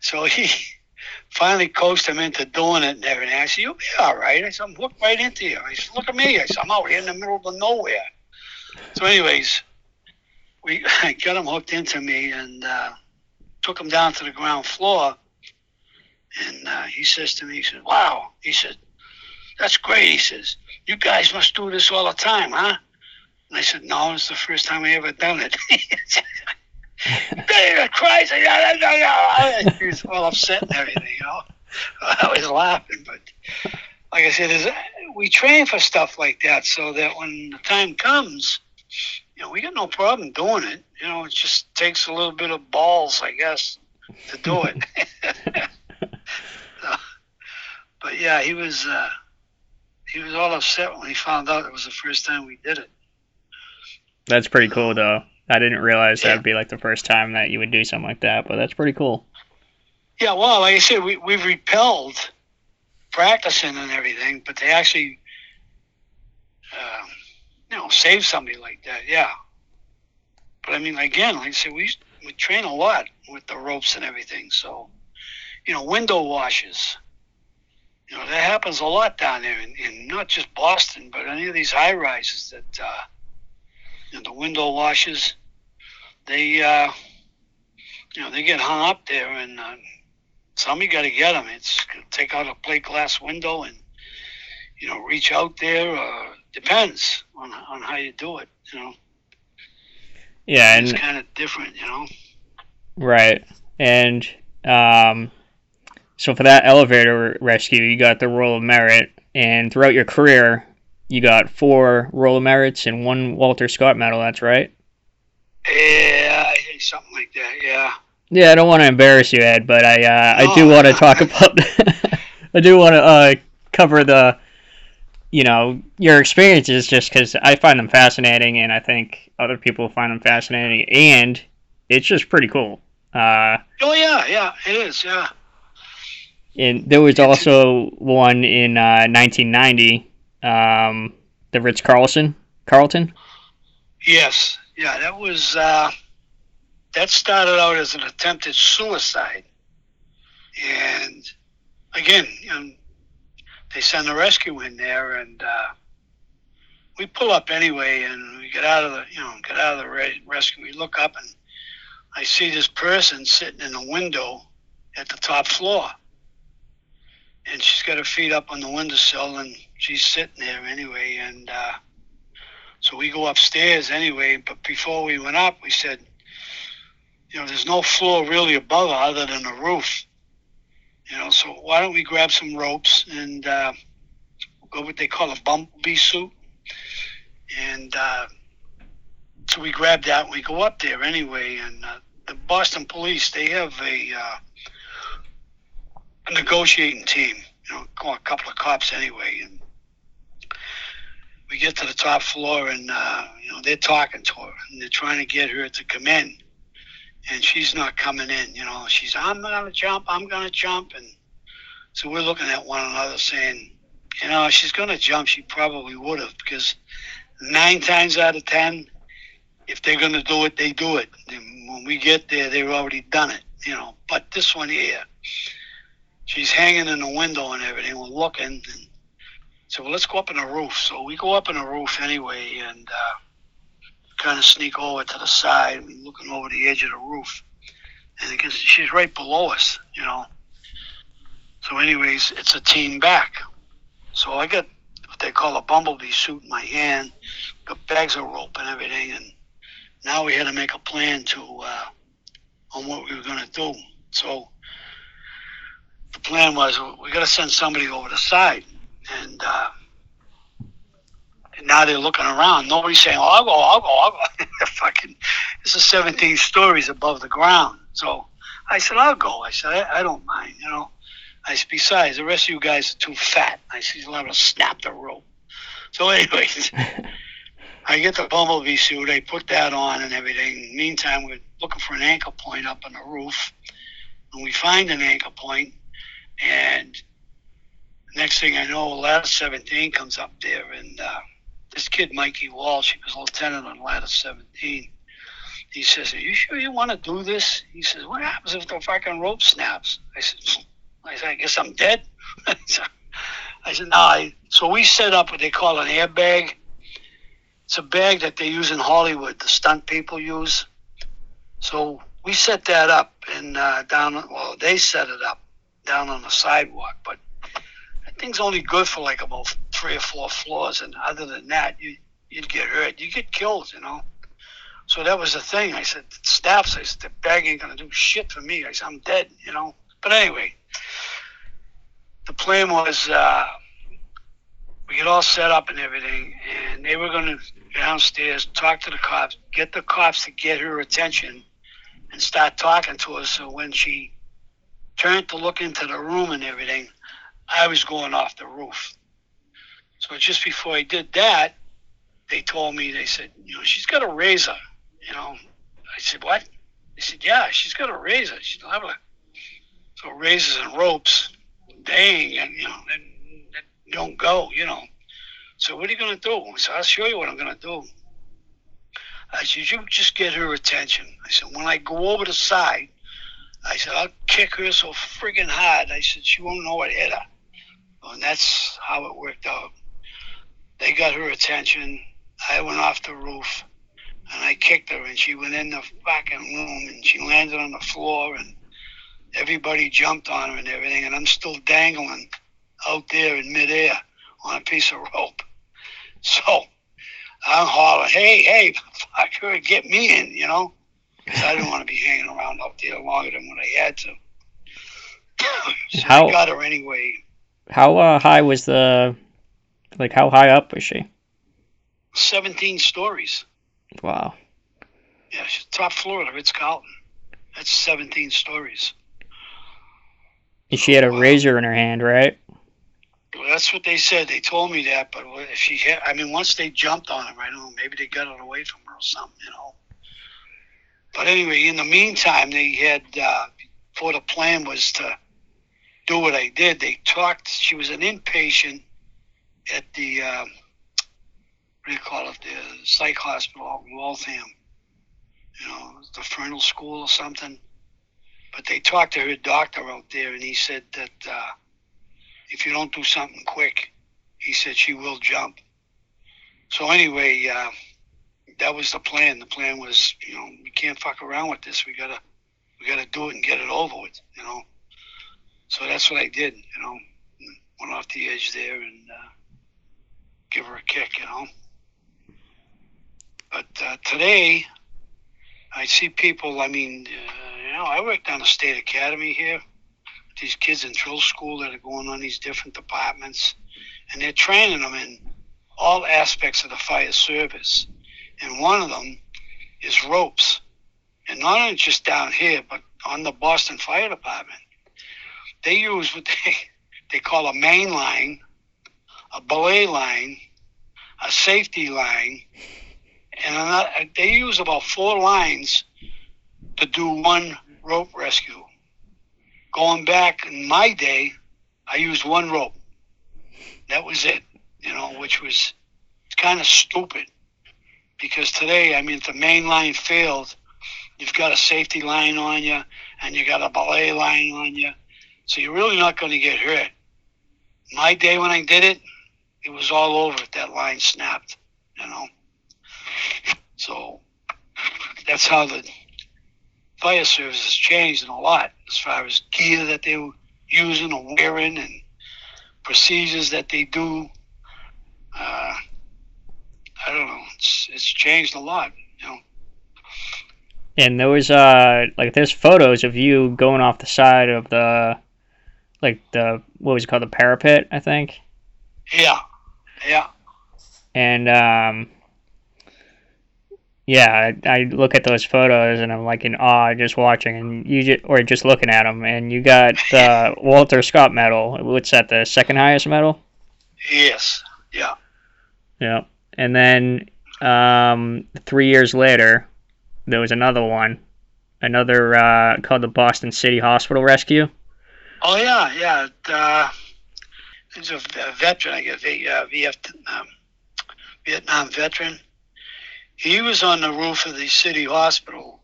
so he finally coaxed him into doing it and everything. I said, you'll be all right. I said, I'm hooked right into you. I said, look at me. I said, I'm out here in the middle of nowhere. So anyways, we got him hooked into me and uh, took him down to the ground floor. And uh, he says to me, he said, wow. He said, that's great. He says, you guys must do this all the time, huh? And I said, no, it's the first time I ever done it. crazy. He was all upset and everything, you know. I was laughing, but like I said, we train for stuff like that so that when the time comes, you know, we got no problem doing it. You know, it just takes a little bit of balls, I guess, to do it. so, but yeah, he was uh, he was all upset when he found out it was the first time we did it. That's pretty cool, though. I didn't realize yeah. that'd be like the first time that you would do something like that, but that's pretty cool. Yeah, well, like I said, we we've repelled practicing and everything, but they actually, uh, you know, save somebody like that. Yeah. But I mean, again, like I said, we we train a lot with the ropes and everything. So, you know, window washes. You know, that happens a lot down there, in, in not just Boston, but any of these high rises that, uh, you know, the window washes they uh, you know they get hung up there, and uh, somebody got to get them. It's take out a plate glass window and you know reach out there. Uh, depends on on how you do it. You know. Yeah, and it's kind of different, you know. Right, and um, so for that elevator rescue, you got the Roll of Merit, and throughout your career, you got four Roll of Merits and one Walter Scott medal. That's right. Yeah, something like that. Yeah. Yeah, I don't want to embarrass you, Ed, but I uh, I do want to talk about. I do want to uh, cover the, you know, your experiences just because I find them fascinating, and I think other people find them fascinating, and it's just pretty cool. Uh, oh yeah, yeah, it is. Yeah. And there was also one in uh, 1990, um, the Ritz Carlson, Carlton. Yes, yeah, that was uh, that started out as an attempted suicide, and again, they send a rescue in there, and uh, we pull up anyway, and we get out of the you know get out of the re- rescue. We look up, and I see this person sitting in a window at the top floor, and she's got her feet up on the windowsill, and she's sitting there anyway, and. Uh, so we go upstairs anyway, but before we went up, we said, you know, there's no floor really above other than the roof. You know, so why don't we grab some ropes and uh, go what they call a bumblebee suit? And uh, so we grab that and we go up there anyway. And uh, the Boston police, they have a, uh, a negotiating team, you know, a couple of cops anyway. And we get to the top floor and uh, you know they're talking to her and they're trying to get her to come in. And she's not coming in you know. She's i'm gonna jump i'm gonna jump. And so we're looking at one another saying you know she's gonna jump. She probably would have because nine times out of ten if they're gonna do it they do it. And when we get there they've already done it you know. But this one here she's hanging in the window and everything. We're looking and so well, let's go up in the roof. So we go up in the roof anyway, and uh, kind of sneak over to the side, looking over the edge of the roof, and because she's right below us, you know. So, anyways, it's a team back. So I got what they call a bumblebee suit in my hand, got bags of rope and everything, and now we had to make a plan to uh, on what we were going to do. So the plan was we got to send somebody over the side, and, uh, and now they're looking around. Nobody's saying, "Oh, I'll go, I'll go, I'll go." Fucking, this is 17 stories above the ground. So I said, "I'll go." I said, "I, I don't mind," you know. I said, besides, the rest of you guys are too fat. I said, have to snap the rope. So, anyways, I get the bumblebee suit. I put that on and everything. Meantime, we're looking for an anchor point up on the roof, and we find an anchor point, and next thing I know, ladder 17 comes up there, and uh, this kid, Mikey Walsh, he was a lieutenant on ladder 17. He says, "Are you sure you want to do this?" He says, "What happens if the fucking rope snaps?" I said, I said, I guess I'm dead. I said, no. I, so we set up what they call an airbag. It's a bag that they use in Hollywood, the stunt people use. So we set that up and uh, down, well, they set it up down on the sidewalk, but thing's only good for like about three or four floors. And other than that, you, you'd get hurt. You get killed, you know. So that was the thing. I said, snaps. I said, the bag ain't to do shit for me. I said, I'm dead, you know. But anyway, the plan was uh, we get all set up and everything, and they were to downstairs, talk to the cops, get the cops to get her attention, and start talking to her. So when she turned to look into the room and everything, I was going off the roof. So just before I did that, they told me, they said, you know, she's got a razor. You know, I said, what? They said, yeah, she's got a razor. She's have a so razors and ropes, dang, and you know, and, and don't go, you know. So what are you gonna do? I said, I'll show you what I'm gonna do. I said, you just get her attention. I said, when I go over the side, I said, I'll kick her so friggin' hard. I said, she won't know what hit her. And that's how it worked out. They got her attention. I went off the roof and I kicked her and she went in the fucking room and she landed on the floor and everybody jumped on her and everything, and I'm still dangling out there in midair on a piece of rope. So I'm hollering, hey, hey, fuck her, get me in, you know? Because I didn't want to be hanging around up there longer than what I had to. so How- I got her anyway. How uh, high was the, like, how high up was she? 17 stories. Wow. Yeah, she's top floor of the Ritz Carlton. That's 17 stories. And she had a Wow. razor in her hand, right? Well, that's what they said. They told me that, but if she had, I mean, once they jumped on him, I don't know, maybe they got it away from her or something, you know. But anyway, in the meantime, they had, uh, before the plan was to do what I did, they talked, she was an inpatient at the, um, what do you call it, the psych hospital in Waltham, you know, the Fernald School or something. But they talked to her doctor out there, and he said that, uh, if you don't do something quick, he said she will jump. So anyway, uh, that was the plan. The plan was, you know, we can't fuck around with this. We gotta, we gotta do it and get it over with, you know. So that's what I did, you know. Went off the edge there and uh, give her a kick, you know. But uh, today, I see people. I mean, uh, you know, I work down the state academy here these kids in drill school that are going on these different departments, and they're training them in all aspects of the fire service. And one of them is ropes, and not just down here, but on the Boston Fire Department. They use what they they call a main line, a belay line, a safety line, and another, they use about four lines to do one rope rescue going back in my day, I used one rope. That was it, you know, which was kind of stupid because today, I mean, if the main line failed, you've got a safety line on you and you got a belay line on you, so you're really not going to get hurt. My day when I did it, it was all over that line snapped, you know. So that's how the fire service has changed a lot as far as gear that they were using or wearing and procedures that they do. Uh, I don't know. it's it's changed a lot. You know. And there was uh like there's photos of you going off the side of the like the what was it called the parapet I think. Yeah, yeah. And um yeah, I, I look at those photos and I'm like in awe just watching and you just or just looking at them and you got the Walter Scott medal. What's that? The second highest medal? Yes. Yeah. Yeah. And then um, three years later, there was another one, another uh, called the Boston City Hospital Rescue. Oh yeah, yeah. Uh, there's a, veteran, I guess, a uh, VF, um, Vietnam veteran. He was on the roof of the city hospital,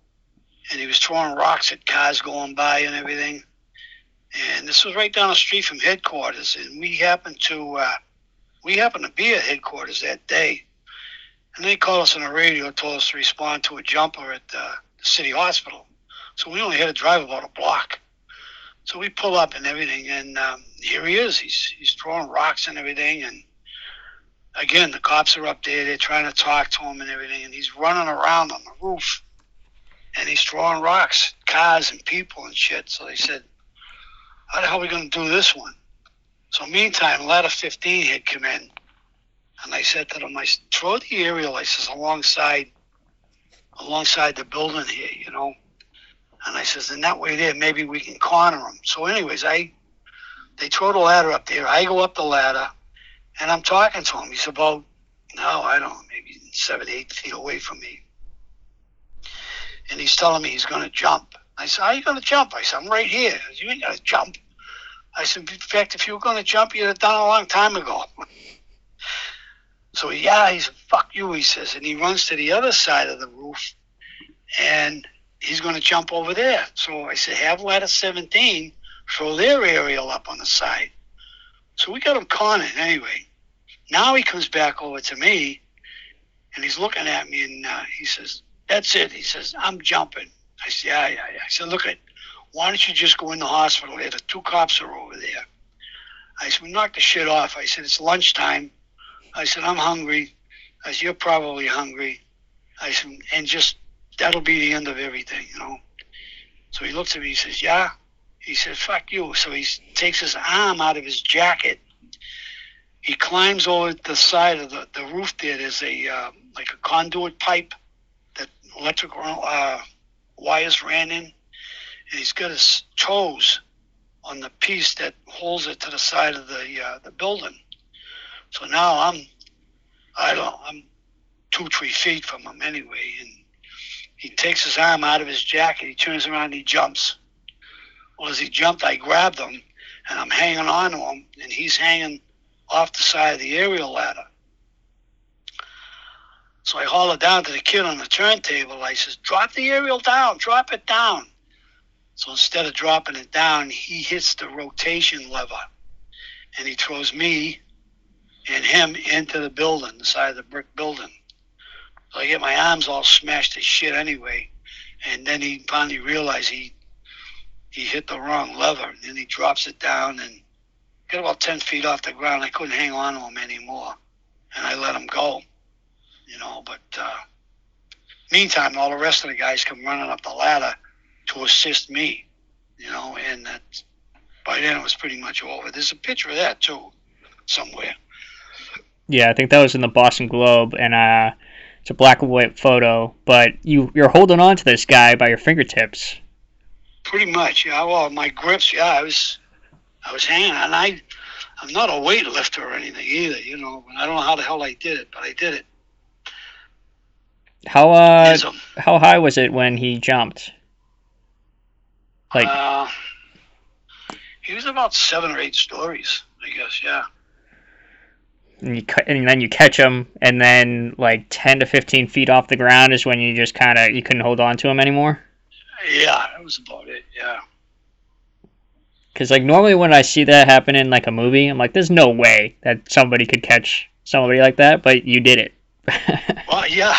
and he was throwing rocks at cars going by and everything. And this was right down the street from headquarters, and we happened to uh, we happened to be at headquarters that day. And they called us on the radio, told us to respond to a jumper at uh, the city hospital. So we only had to drive about a block. So we pull up and everything, and um, here he is. He's he's throwing rocks and everything, and again the cops are up there. They're trying to talk to him and everything, and he's running around on the roof, and he's throwing rocks, cars and people and shit. So they said, "How the hell are we to do this one?" So meantime, ladder 15 had come in, and I said to them, "I throw the aerial I says alongside, alongside the building here, you know." And I says, "In that way, there maybe we can corner them." So, anyways, I they throw the ladder up there. I go up the ladder, and I'm talking to him. He's about no, I don't maybe seven, eight feet away from me, and he's telling me he's going to jump. I said, "How are you going to jump?" I said, "I'm right here. You ain't going to jump." I said, in fact, if you were going to jump, you'd have done it a long time ago. so, yeah, he said, fuck you, he says. And he runs to the other side of the roof and he's going to jump over there. So I said, have ladder 17 throw their aerial up on the side. So we got him cornered anyway. Now he comes back over to me and he's looking at me and uh, he says, that's it. He says, I'm jumping. I said, yeah, yeah, yeah. I said, look at why don't you just go in the hospital? There, the two cops are over there. I said, we knocked the shit off. I said, it's lunchtime. I said, I'm hungry. I said, you're probably hungry. I said, and just, that'll be the end of everything, you know. So he looks at me, he says, yeah. He said, fuck you. So he takes his arm out of his jacket. He climbs over the side of the, the roof there. There's a, uh, like a conduit pipe that electrical uh, wires ran in and he's got his toes on the piece that holds it to the side of the uh, the building. So now I'm, I don't, I'm two three feet from him anyway, and he takes his arm out of his jacket. He turns around, and he jumps. Well, as he jumped, I grabbed him, and I'm hanging on to him, and he's hanging off the side of the aerial ladder. So I it down to the kid on the turntable. I says, "Drop the aerial down. Drop it down." So instead of dropping it down, he hits the rotation lever and he throws me and him into the building, the side of the brick building. So I get my arms all smashed to shit anyway. And then he finally realized he he hit the wrong lever. And then he drops it down and got about 10 feet off the ground. I couldn't hang on to him anymore. And I let him go, you know. But uh, meantime, all the rest of the guys come running up the ladder to assist me, you know, and that by then it was pretty much over. There's a picture of that too, somewhere. Yeah, I think that was in the Boston Globe, and uh, it's a black and white photo. But you you're holding on to this guy by your fingertips. Pretty much, yeah. Well, my grips, yeah. I was I was hanging, and I I'm not a weightlifter or anything either, you know. I don't know how the hell I did it, but I did it. How uh, how high was it when he jumped? Like, uh, he was about seven or eight stories, I guess. Yeah. And, you, and then you catch him, and then like ten to fifteen feet off the ground is when you just kind of you couldn't hold on to him anymore. Yeah, that was about it. Yeah. Because like normally when I see that happen in like a movie, I'm like, there's no way that somebody could catch somebody like that, but you did it. well, yeah.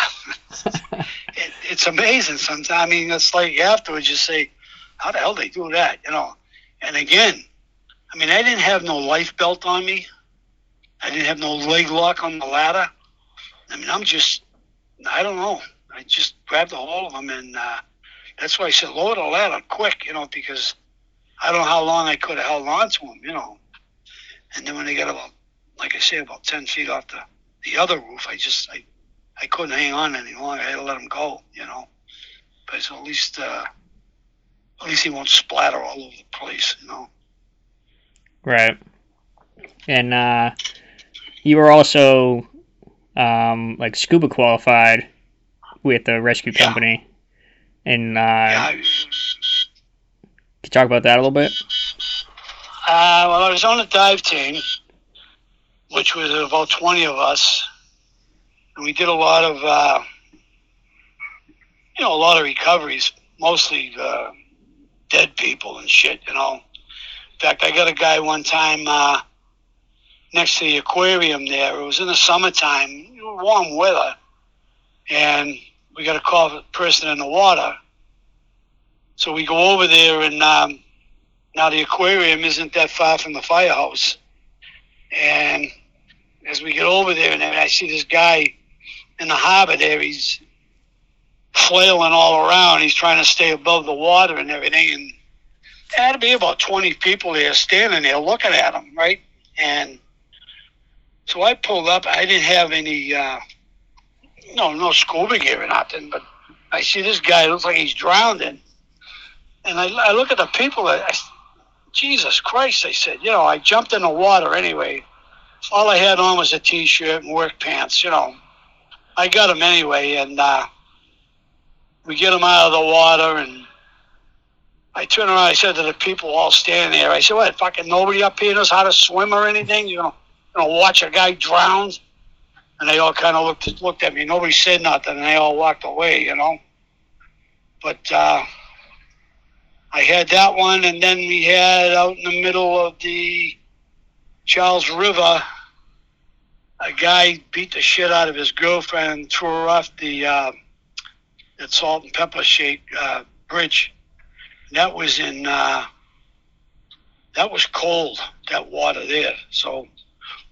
it, it's amazing sometimes. I mean, it's like afterwards you say, how the hell they do that, you know? And again, I mean, I didn't have no life belt on me. I didn't have no leg lock on the ladder. I mean, I'm just I don't know. I just grabbed a hold of him, and uh, that's why I said lower the ladder quick, you know, because I don't know how long I could have held on to him, you know. And then when they got about, like I say, about ten feet off the the other roof, I just I I couldn't hang on any longer. I had to let him go, you know. But so at least uh, at least he won't splatter all over the place, you know. Right. And uh, you were also um, like scuba qualified with the rescue Yeah. company. And uh, Yeah, can you talk about that a little bit? uh, well, I was on a dive team, which was about twenty of us, and we did a lot of, uh, you know, a lot of recoveries, mostly uh, dead people and shit, you know. In fact, I got a guy one time uh, next to the aquarium there. It was in the summertime, warm weather, and we got a call a person in the water. So we go over there, and um, now the aquarium isn't that far from the firehouse. And as we get over there, and I see this guy in the harbor there, he's flailing all around. He's trying to stay above the water and everything. And there had to be about 20 people there standing there looking at him, right? And so I pulled up. I didn't have any, uh, no, no scuba gear or nothing, but I see this guy looks like he's drowning. And I, I look at the people. I, I, Jesus Christ! I said, you know, I jumped in the water anyway. All I had on was a t-shirt and work pants. You know, I got him anyway, and uh, we get him out of the water, and I turn around. I said to the people all standing there, I said, "What? Fucking nobody up here knows how to swim or anything? You know, know, watch a guy drown?" And they all kind of looked looked at me. Nobody said nothing, and they all walked away. You know, but. uh I had that one, and then we had out in the middle of the Charles River, a guy beat the shit out of his girlfriend and threw her off the uh, that salt and pepper shaped uh, bridge. That was in uh, that was cold. That water there, so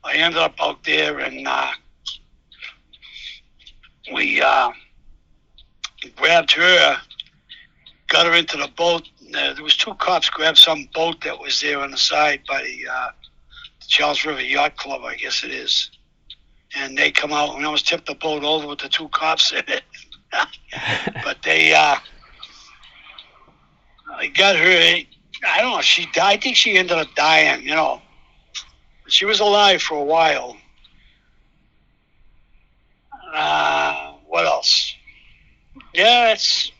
I ended up out there, and uh, we uh, grabbed her, got her into the boat uh, there was two cops grabbed some boat that was there on the side by the uh, Charles River Yacht Club, I guess it is. And they come out and I almost tipped the boat over with the two cops in it. but they, uh, I got her. I don't know. She died. I think she ended up dying. You know, she was alive for a while. Uh, what else? Yeah, it's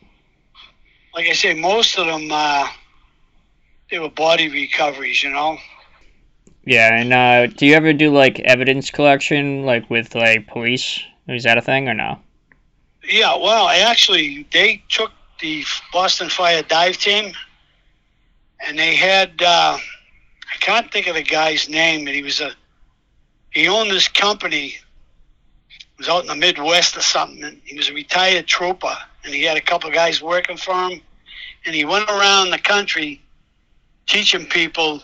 like I say, most of them uh, they were body recoveries, you know. Yeah, and uh, do you ever do like evidence collection, like with like police? Is that a thing or no? Yeah, well, I actually they took the Boston Fire dive team, and they had uh, I can't think of the guy's name, but he was a he owned this company. It was out in the Midwest or something. He was a retired trooper, and he had a couple of guys working for him, and he went around the country teaching people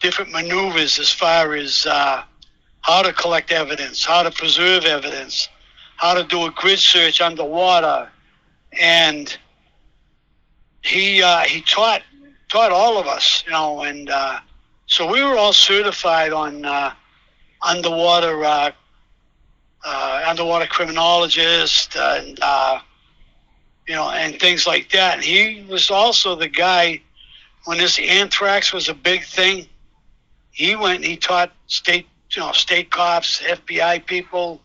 different maneuvers as far as uh, how to collect evidence, how to preserve evidence, how to do a grid search underwater, and he uh, he taught taught all of us, you know, and uh, so we were all certified on uh, underwater uh, uh, underwater criminologist and uh, you know and things like that. And he was also the guy when this anthrax was a big thing. He went and he taught state you know state cops, FBI people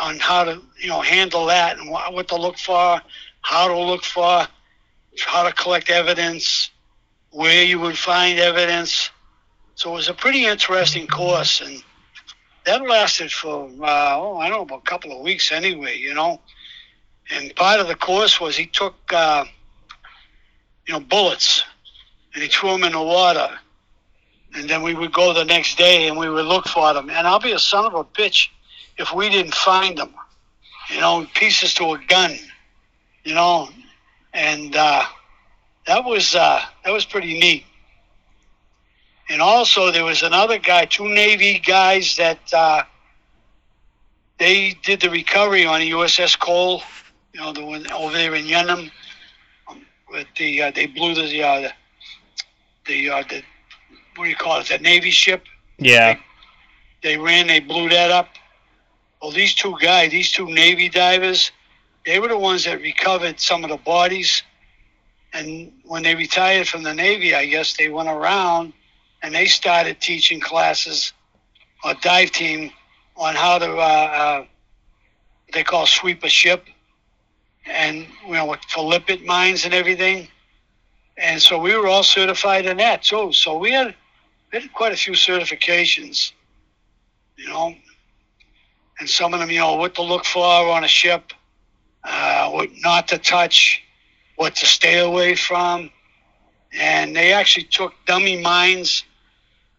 on how to you know handle that and what, what to look for, how to look for, how to collect evidence, where you would find evidence. So it was a pretty interesting course, and that lasted for uh, oh I don't know a couple of weeks anyway, you know. And part of the course was he took uh, you know bullets and he threw them in the water, and then we would go the next day and we would look for them. And I'll be a son of a bitch if we didn't find them, you know, pieces to a gun, you know, and uh, that was uh, that was pretty neat. And also, there was another guy, two Navy guys that uh, they did the recovery on the USS Cole, you know, the one over there in Yemen. Um, with the uh, they blew the uh, the, the, uh, the what do you call it? The Navy ship. Yeah. They ran, they blew that up. Well, these two guys, these two Navy divers, they were the ones that recovered some of the bodies. And when they retired from the Navy, I guess they went around and they started teaching classes, a dive team, on how to, uh, uh, they call sweep a ship, and you know for limpet mines and everything. And so we were all certified in that too. So we had, we had quite a few certifications, you know, and some of them, you know, what to look for on a ship, uh, what not to touch, what to stay away from. And they actually took dummy mines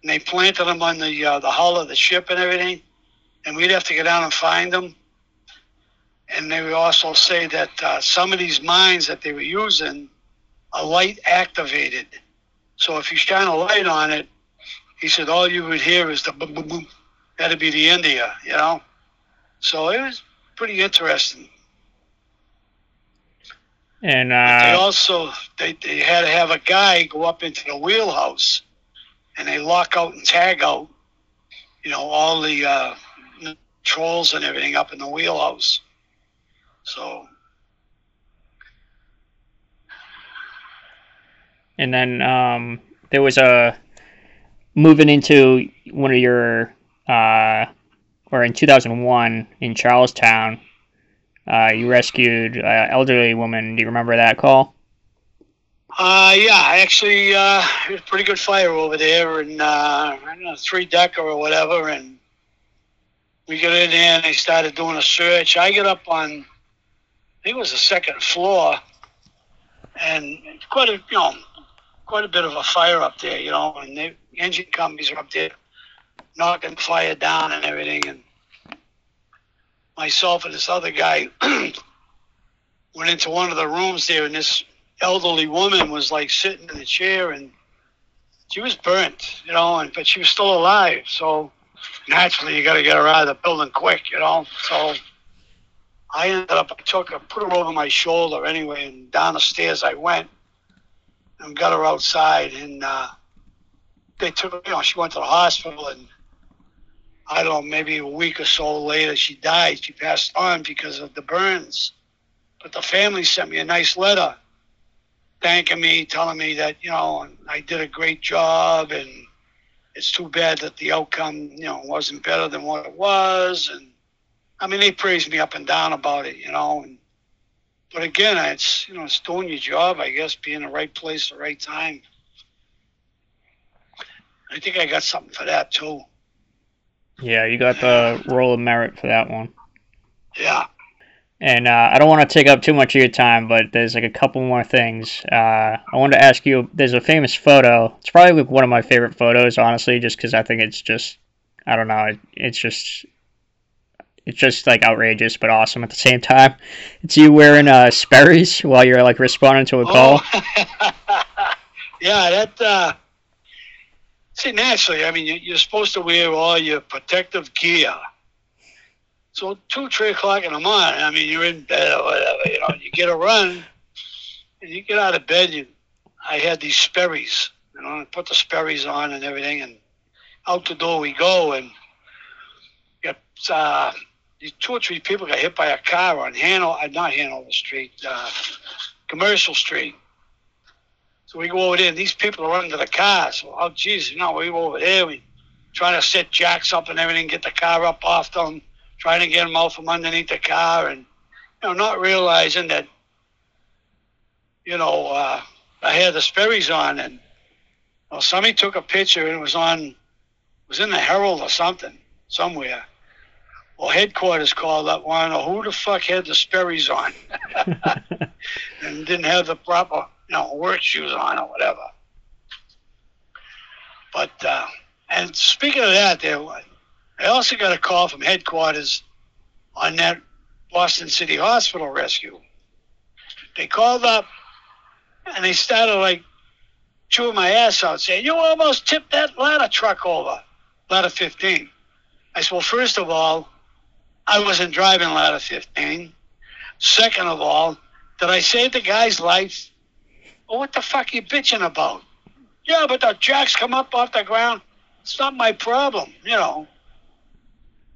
and they planted them on the uh, the hull of the ship and everything. And we'd have to get down and find them. And they would also say that uh, some of these mines that they were using are light activated. So if you shine a light on it, he said all you would hear is the boom boom boom. That'd be the end of you, you know. So it was pretty interesting. And They uh, also they, they had to have a guy go up into the wheelhouse, and they lock out and tag out, you know, all the uh, trolls and everything up in the wheelhouse. So and then um, there was a moving into one of your uh, or in 2001 in Charlestown. Uh, you rescued an elderly woman. Do you remember that call? Uh, yeah, actually, uh, it was pretty good fire over there, and uh, I don't know, three decker or whatever, and we got in there and they started doing a search. I get up on, I think it was the second floor, and quite a, you know, quite a bit of a fire up there, you know, and the engine companies are up there knocking fire down and everything, and myself and this other guy went into one of the rooms there, and this elderly woman was like sitting in a chair and she was burnt, you know, and but she was still alive. So naturally, you got to get her out of the building quick, you know. So I ended up, I took her, put her over my shoulder anyway, and down the stairs I went and got her outside. And uh, they took her, you know, she went to the hospital, and I don't know, maybe a week or so later, she died. She passed on because of the burns. But the family sent me a nice letter thanking me, telling me that you know I did a great job, and it's too bad that the outcome you know wasn't better than what it was. And I mean, they praised me up and down about it, you know. And but again, it's you know it's doing your job, I guess, being in the right place, at the right time. I think I got something for that too. Yeah, you got the roll of merit for that one. Yeah. And uh, I don't want to take up too much of your time, but there's like a couple more things. Uh, I wanted to ask you. There's a famous photo. It's probably like one of my favorite photos, honestly, just because I think it's just, I don't know, it, it's just, it's just like outrageous but awesome at the same time. It's you wearing uh, Sperry's while you're like responding to a call. Oh. yeah, that. Uh, see, naturally, I mean, you're supposed to wear all your protective gear. So two, three o'clock in the morning, I mean, you're in bed or whatever, you know, you get a run, and you get out of bed. You, I had these Sperry's, you know, I put the Sperry's on and everything, and out the door we go, and got uh, these two or three people got hit by a car on Hanover, uh, not Hanover Street, uh, Commercial Street. So we go over there, and these people are under the car. So, oh, geez, you know, we go over there, we trying to set jacks up and everything, get the car up off them, trying to get them out from underneath the car, and, you know, not realizing that, you know, uh, I had the Sperry's on, and well, somebody took a picture, and it was on, it was in the Herald or something, somewhere. Well, headquarters called up, wanted to who the fuck had the Sperry's on and didn't have the proper, you know, work shoes on or whatever. But, uh, and speaking of that, there, I also got a call from headquarters on that Boston City Hospital rescue. They called up and they started like chewing my ass out, saying, You almost tipped that ladder truck over, ladder 15. I said, Well, first of all, I wasn't driving ladder 15. Second of all, did I save the guy's life? Well, what the fuck are you bitching about? Yeah, but the jacks come up off the ground. It's not my problem, you know.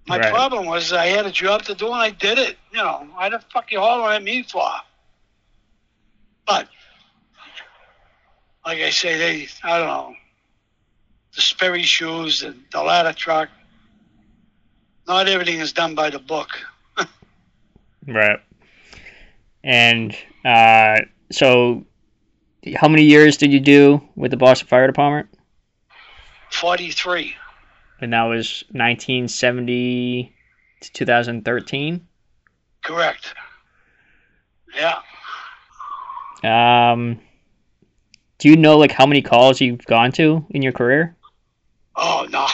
My Right. problem was I had a job to do and I did it. You know, why the fuck you hollering at me for? But like I say, they I don't know. The Sperry shoes, and the ladder truck. Not everything is done by the book. Right. And uh, so, how many years did you do with the Boston Fire Department? Forty three. And that was 1970 to 2013. Correct. Yeah. Um, do you know like how many calls you've gone to in your career? Oh no.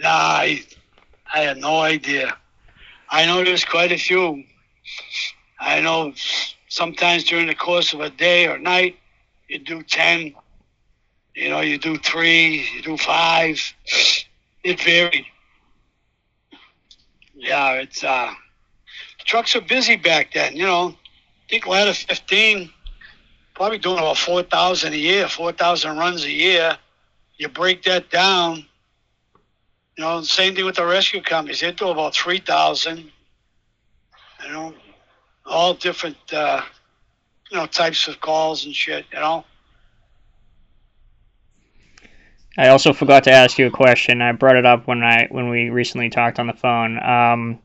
Nah, I, I had no idea. I know there's quite a few. I know sometimes during the course of a day or night, you do ten. You know, you do three, you do five. It varied. Yeah, it's uh, trucks are busy back then. You know, I think ladder fifteen, probably doing about four thousand a year, four thousand runs a year you break that down. You know, same thing with the rescue companies. They do about three thousand. You know, all different, uh, you know, types of calls and shit. You know. I also forgot to ask you a question. I brought it up when I when we recently talked on the phone. Um,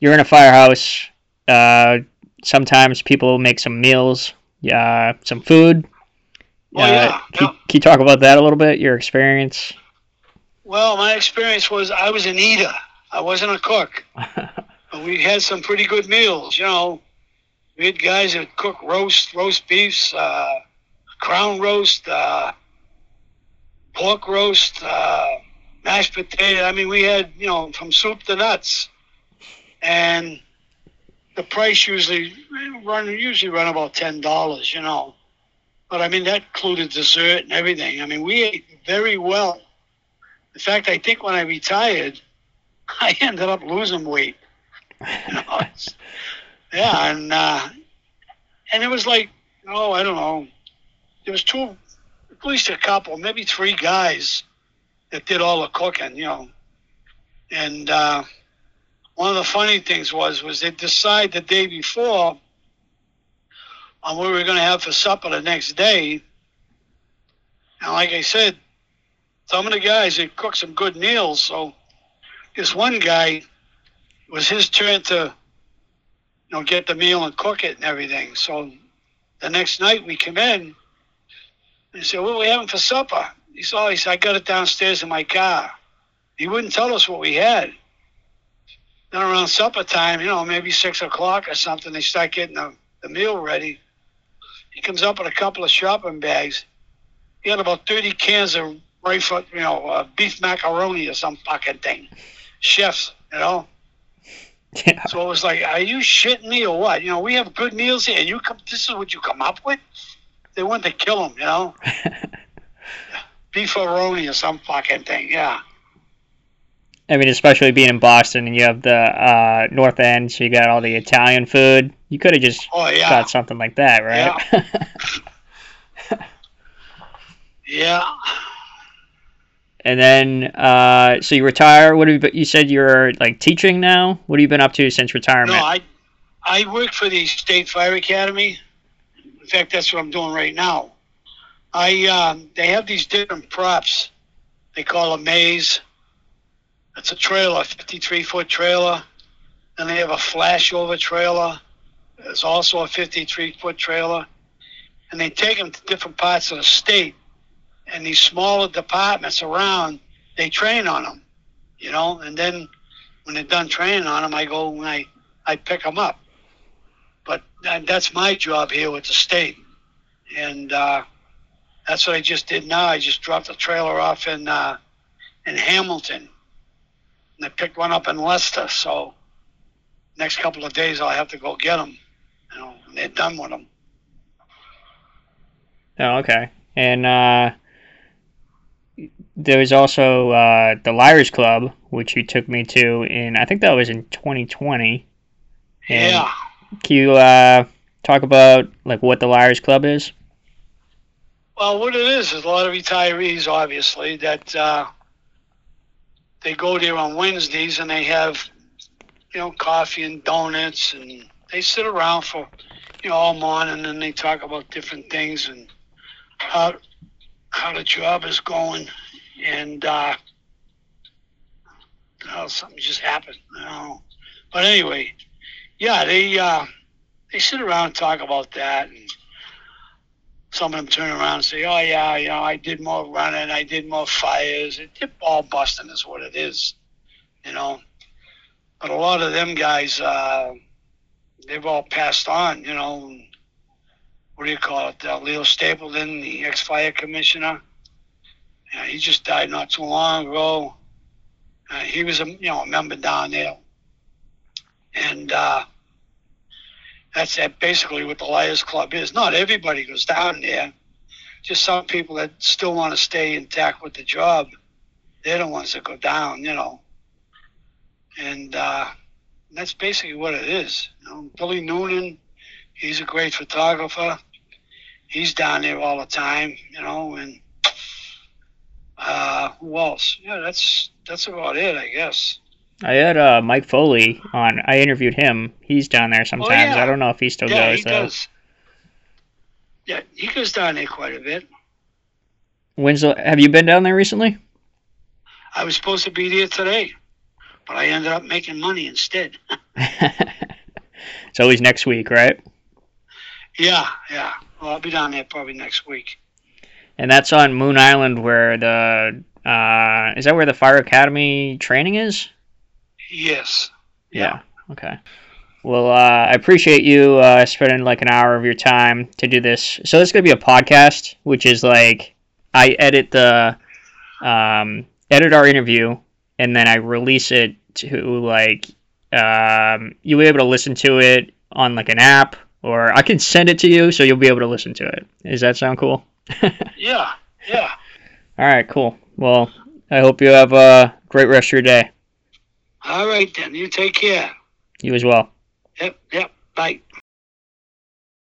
you're in a firehouse. Uh, sometimes people make some meals, uh, some food. Oh, Uh, yeah, Can, yeah. can you talk about that a little bit? Your experience. Well, my experience was I was an eater. I wasn't a cook, but we had some pretty good meals. You know, we had guys that cook roast, roast beefs, uh, crown roast, uh, pork roast, uh, mashed potato. I mean, we had you know from soup to nuts, and the price usually run usually run about ten dollars. You know, but I mean that included dessert and everything. I mean, we ate very well. In fact, I think when I retired, I ended up losing weight. You know, yeah, and uh, and it was like, oh, I don't know, there was two, at least a couple, maybe three guys that did all the cooking, you know, and uh, one of the funny things was was they decide the day before on what we were going to have for supper the next day, and like I said, some of the guys they cook some good meals. So this one guy it was his turn to you know get the meal and cook it and everything. So the next night we come in he said, What are we having for supper? He said, oh, he said, I got it downstairs in my car. He wouldn't tell us what we had. Then around supper time, you know, maybe six o'clock or something, they start getting the, the meal ready. He comes up with a couple of shopping bags. He had about 30 cans of right foot, you know, uh, beef macaroni or some fucking thing. Chefs, you know. Yeah. So it was like, are you shitting me or what? You know, we have good meals here. and You come. This is what you come up with. They wanted to kill him, you know. Beefaroni or some fucking thing. Yeah. I mean, especially being in Boston and you have the uh, North End, so you got all the Italian food. You could have just Oh yeah. got something like that, right? Yeah. and then, uh, so you retire. What have you? been- You said you're like teaching now. What have you been up to since retirement? No, I I work for the State Fire Academy. In fact, that's what I'm doing right now. I um, they have these different props. They call a maze. It's a trailer, 53 foot trailer. Then they have a flashover trailer. There's also a 53 foot trailer. And they take them to different parts of the state. And these smaller departments around, they train on them, you know. And then when they're done training on them, I go and I, I pick them up. But that, that's my job here with the state. And uh, that's what I just did now. I just dropped a trailer off in uh, in Hamilton, and I picked one up in Leicester. So next couple of days I'll have to go get them. You know, and they're done with them. Oh, okay. And uh, there was also uh, the Liars Club, which you took me to in I think that was in 2020. And Yeah. Can you uh, talk about like what the Liars Club is? Well, what it is is a lot of retirees, obviously, that uh, they go there on Wednesdays and they have, you know, coffee and donuts, and they sit around for, you know, all morning and then they talk about different things and how how the job is going, and uh, oh, something just happened. I. But anyway, yeah, they uh, they sit around and talk about that and some of them turn around and say, "Oh yeah, you know, I did more running, I did more fires. It, it ball busting is what it is, you know." But a lot of them guys, uh, they've all passed on, you know. What do you call it? Uh, Leo Stapleton, the ex-fire commissioner. Yeah, he just died not too long ago. Uh, he was a you know a member down there, and uh, that's that basically what the Liars Club is. Not everybody goes down there. Just some people that still want to stay intact with the job. They're the ones that go down, you know. And uh, that's basically what it is. You know, Billy Noonan, he's a great photographer. He's down there all the time, you know. And uh, who else? Yeah, that's that's about it, I guess. I had uh, Mike Foley on. I interviewed him. He's down there sometimes. yeah. I don't know if he still yeah, goes he though. does. Yeah, he goes down there quite a bit. The, have you been down there recently? I was supposed to be there today, but I ended up making money instead. it's always next week, right? yeah, yeah. Well, I'll be down there probably next week. And that's on Moon Island, where the uh, is that where the Fire Academy training is? Yes. Yeah. Okay. Well, uh, I appreciate you uh, spending like an hour of your time to do this. So this is gonna be a podcast, which is like I edit the um, edit our interview, and then I release it to like um, you'll be able to listen to it on like an app, or I can send it to you, so you'll be able to listen to it. Does that sound cool? Yeah, yeah. All right, cool. Well, I hope you have a great rest of your day. All right then. You take care. You as well. Yep, yep. Bye.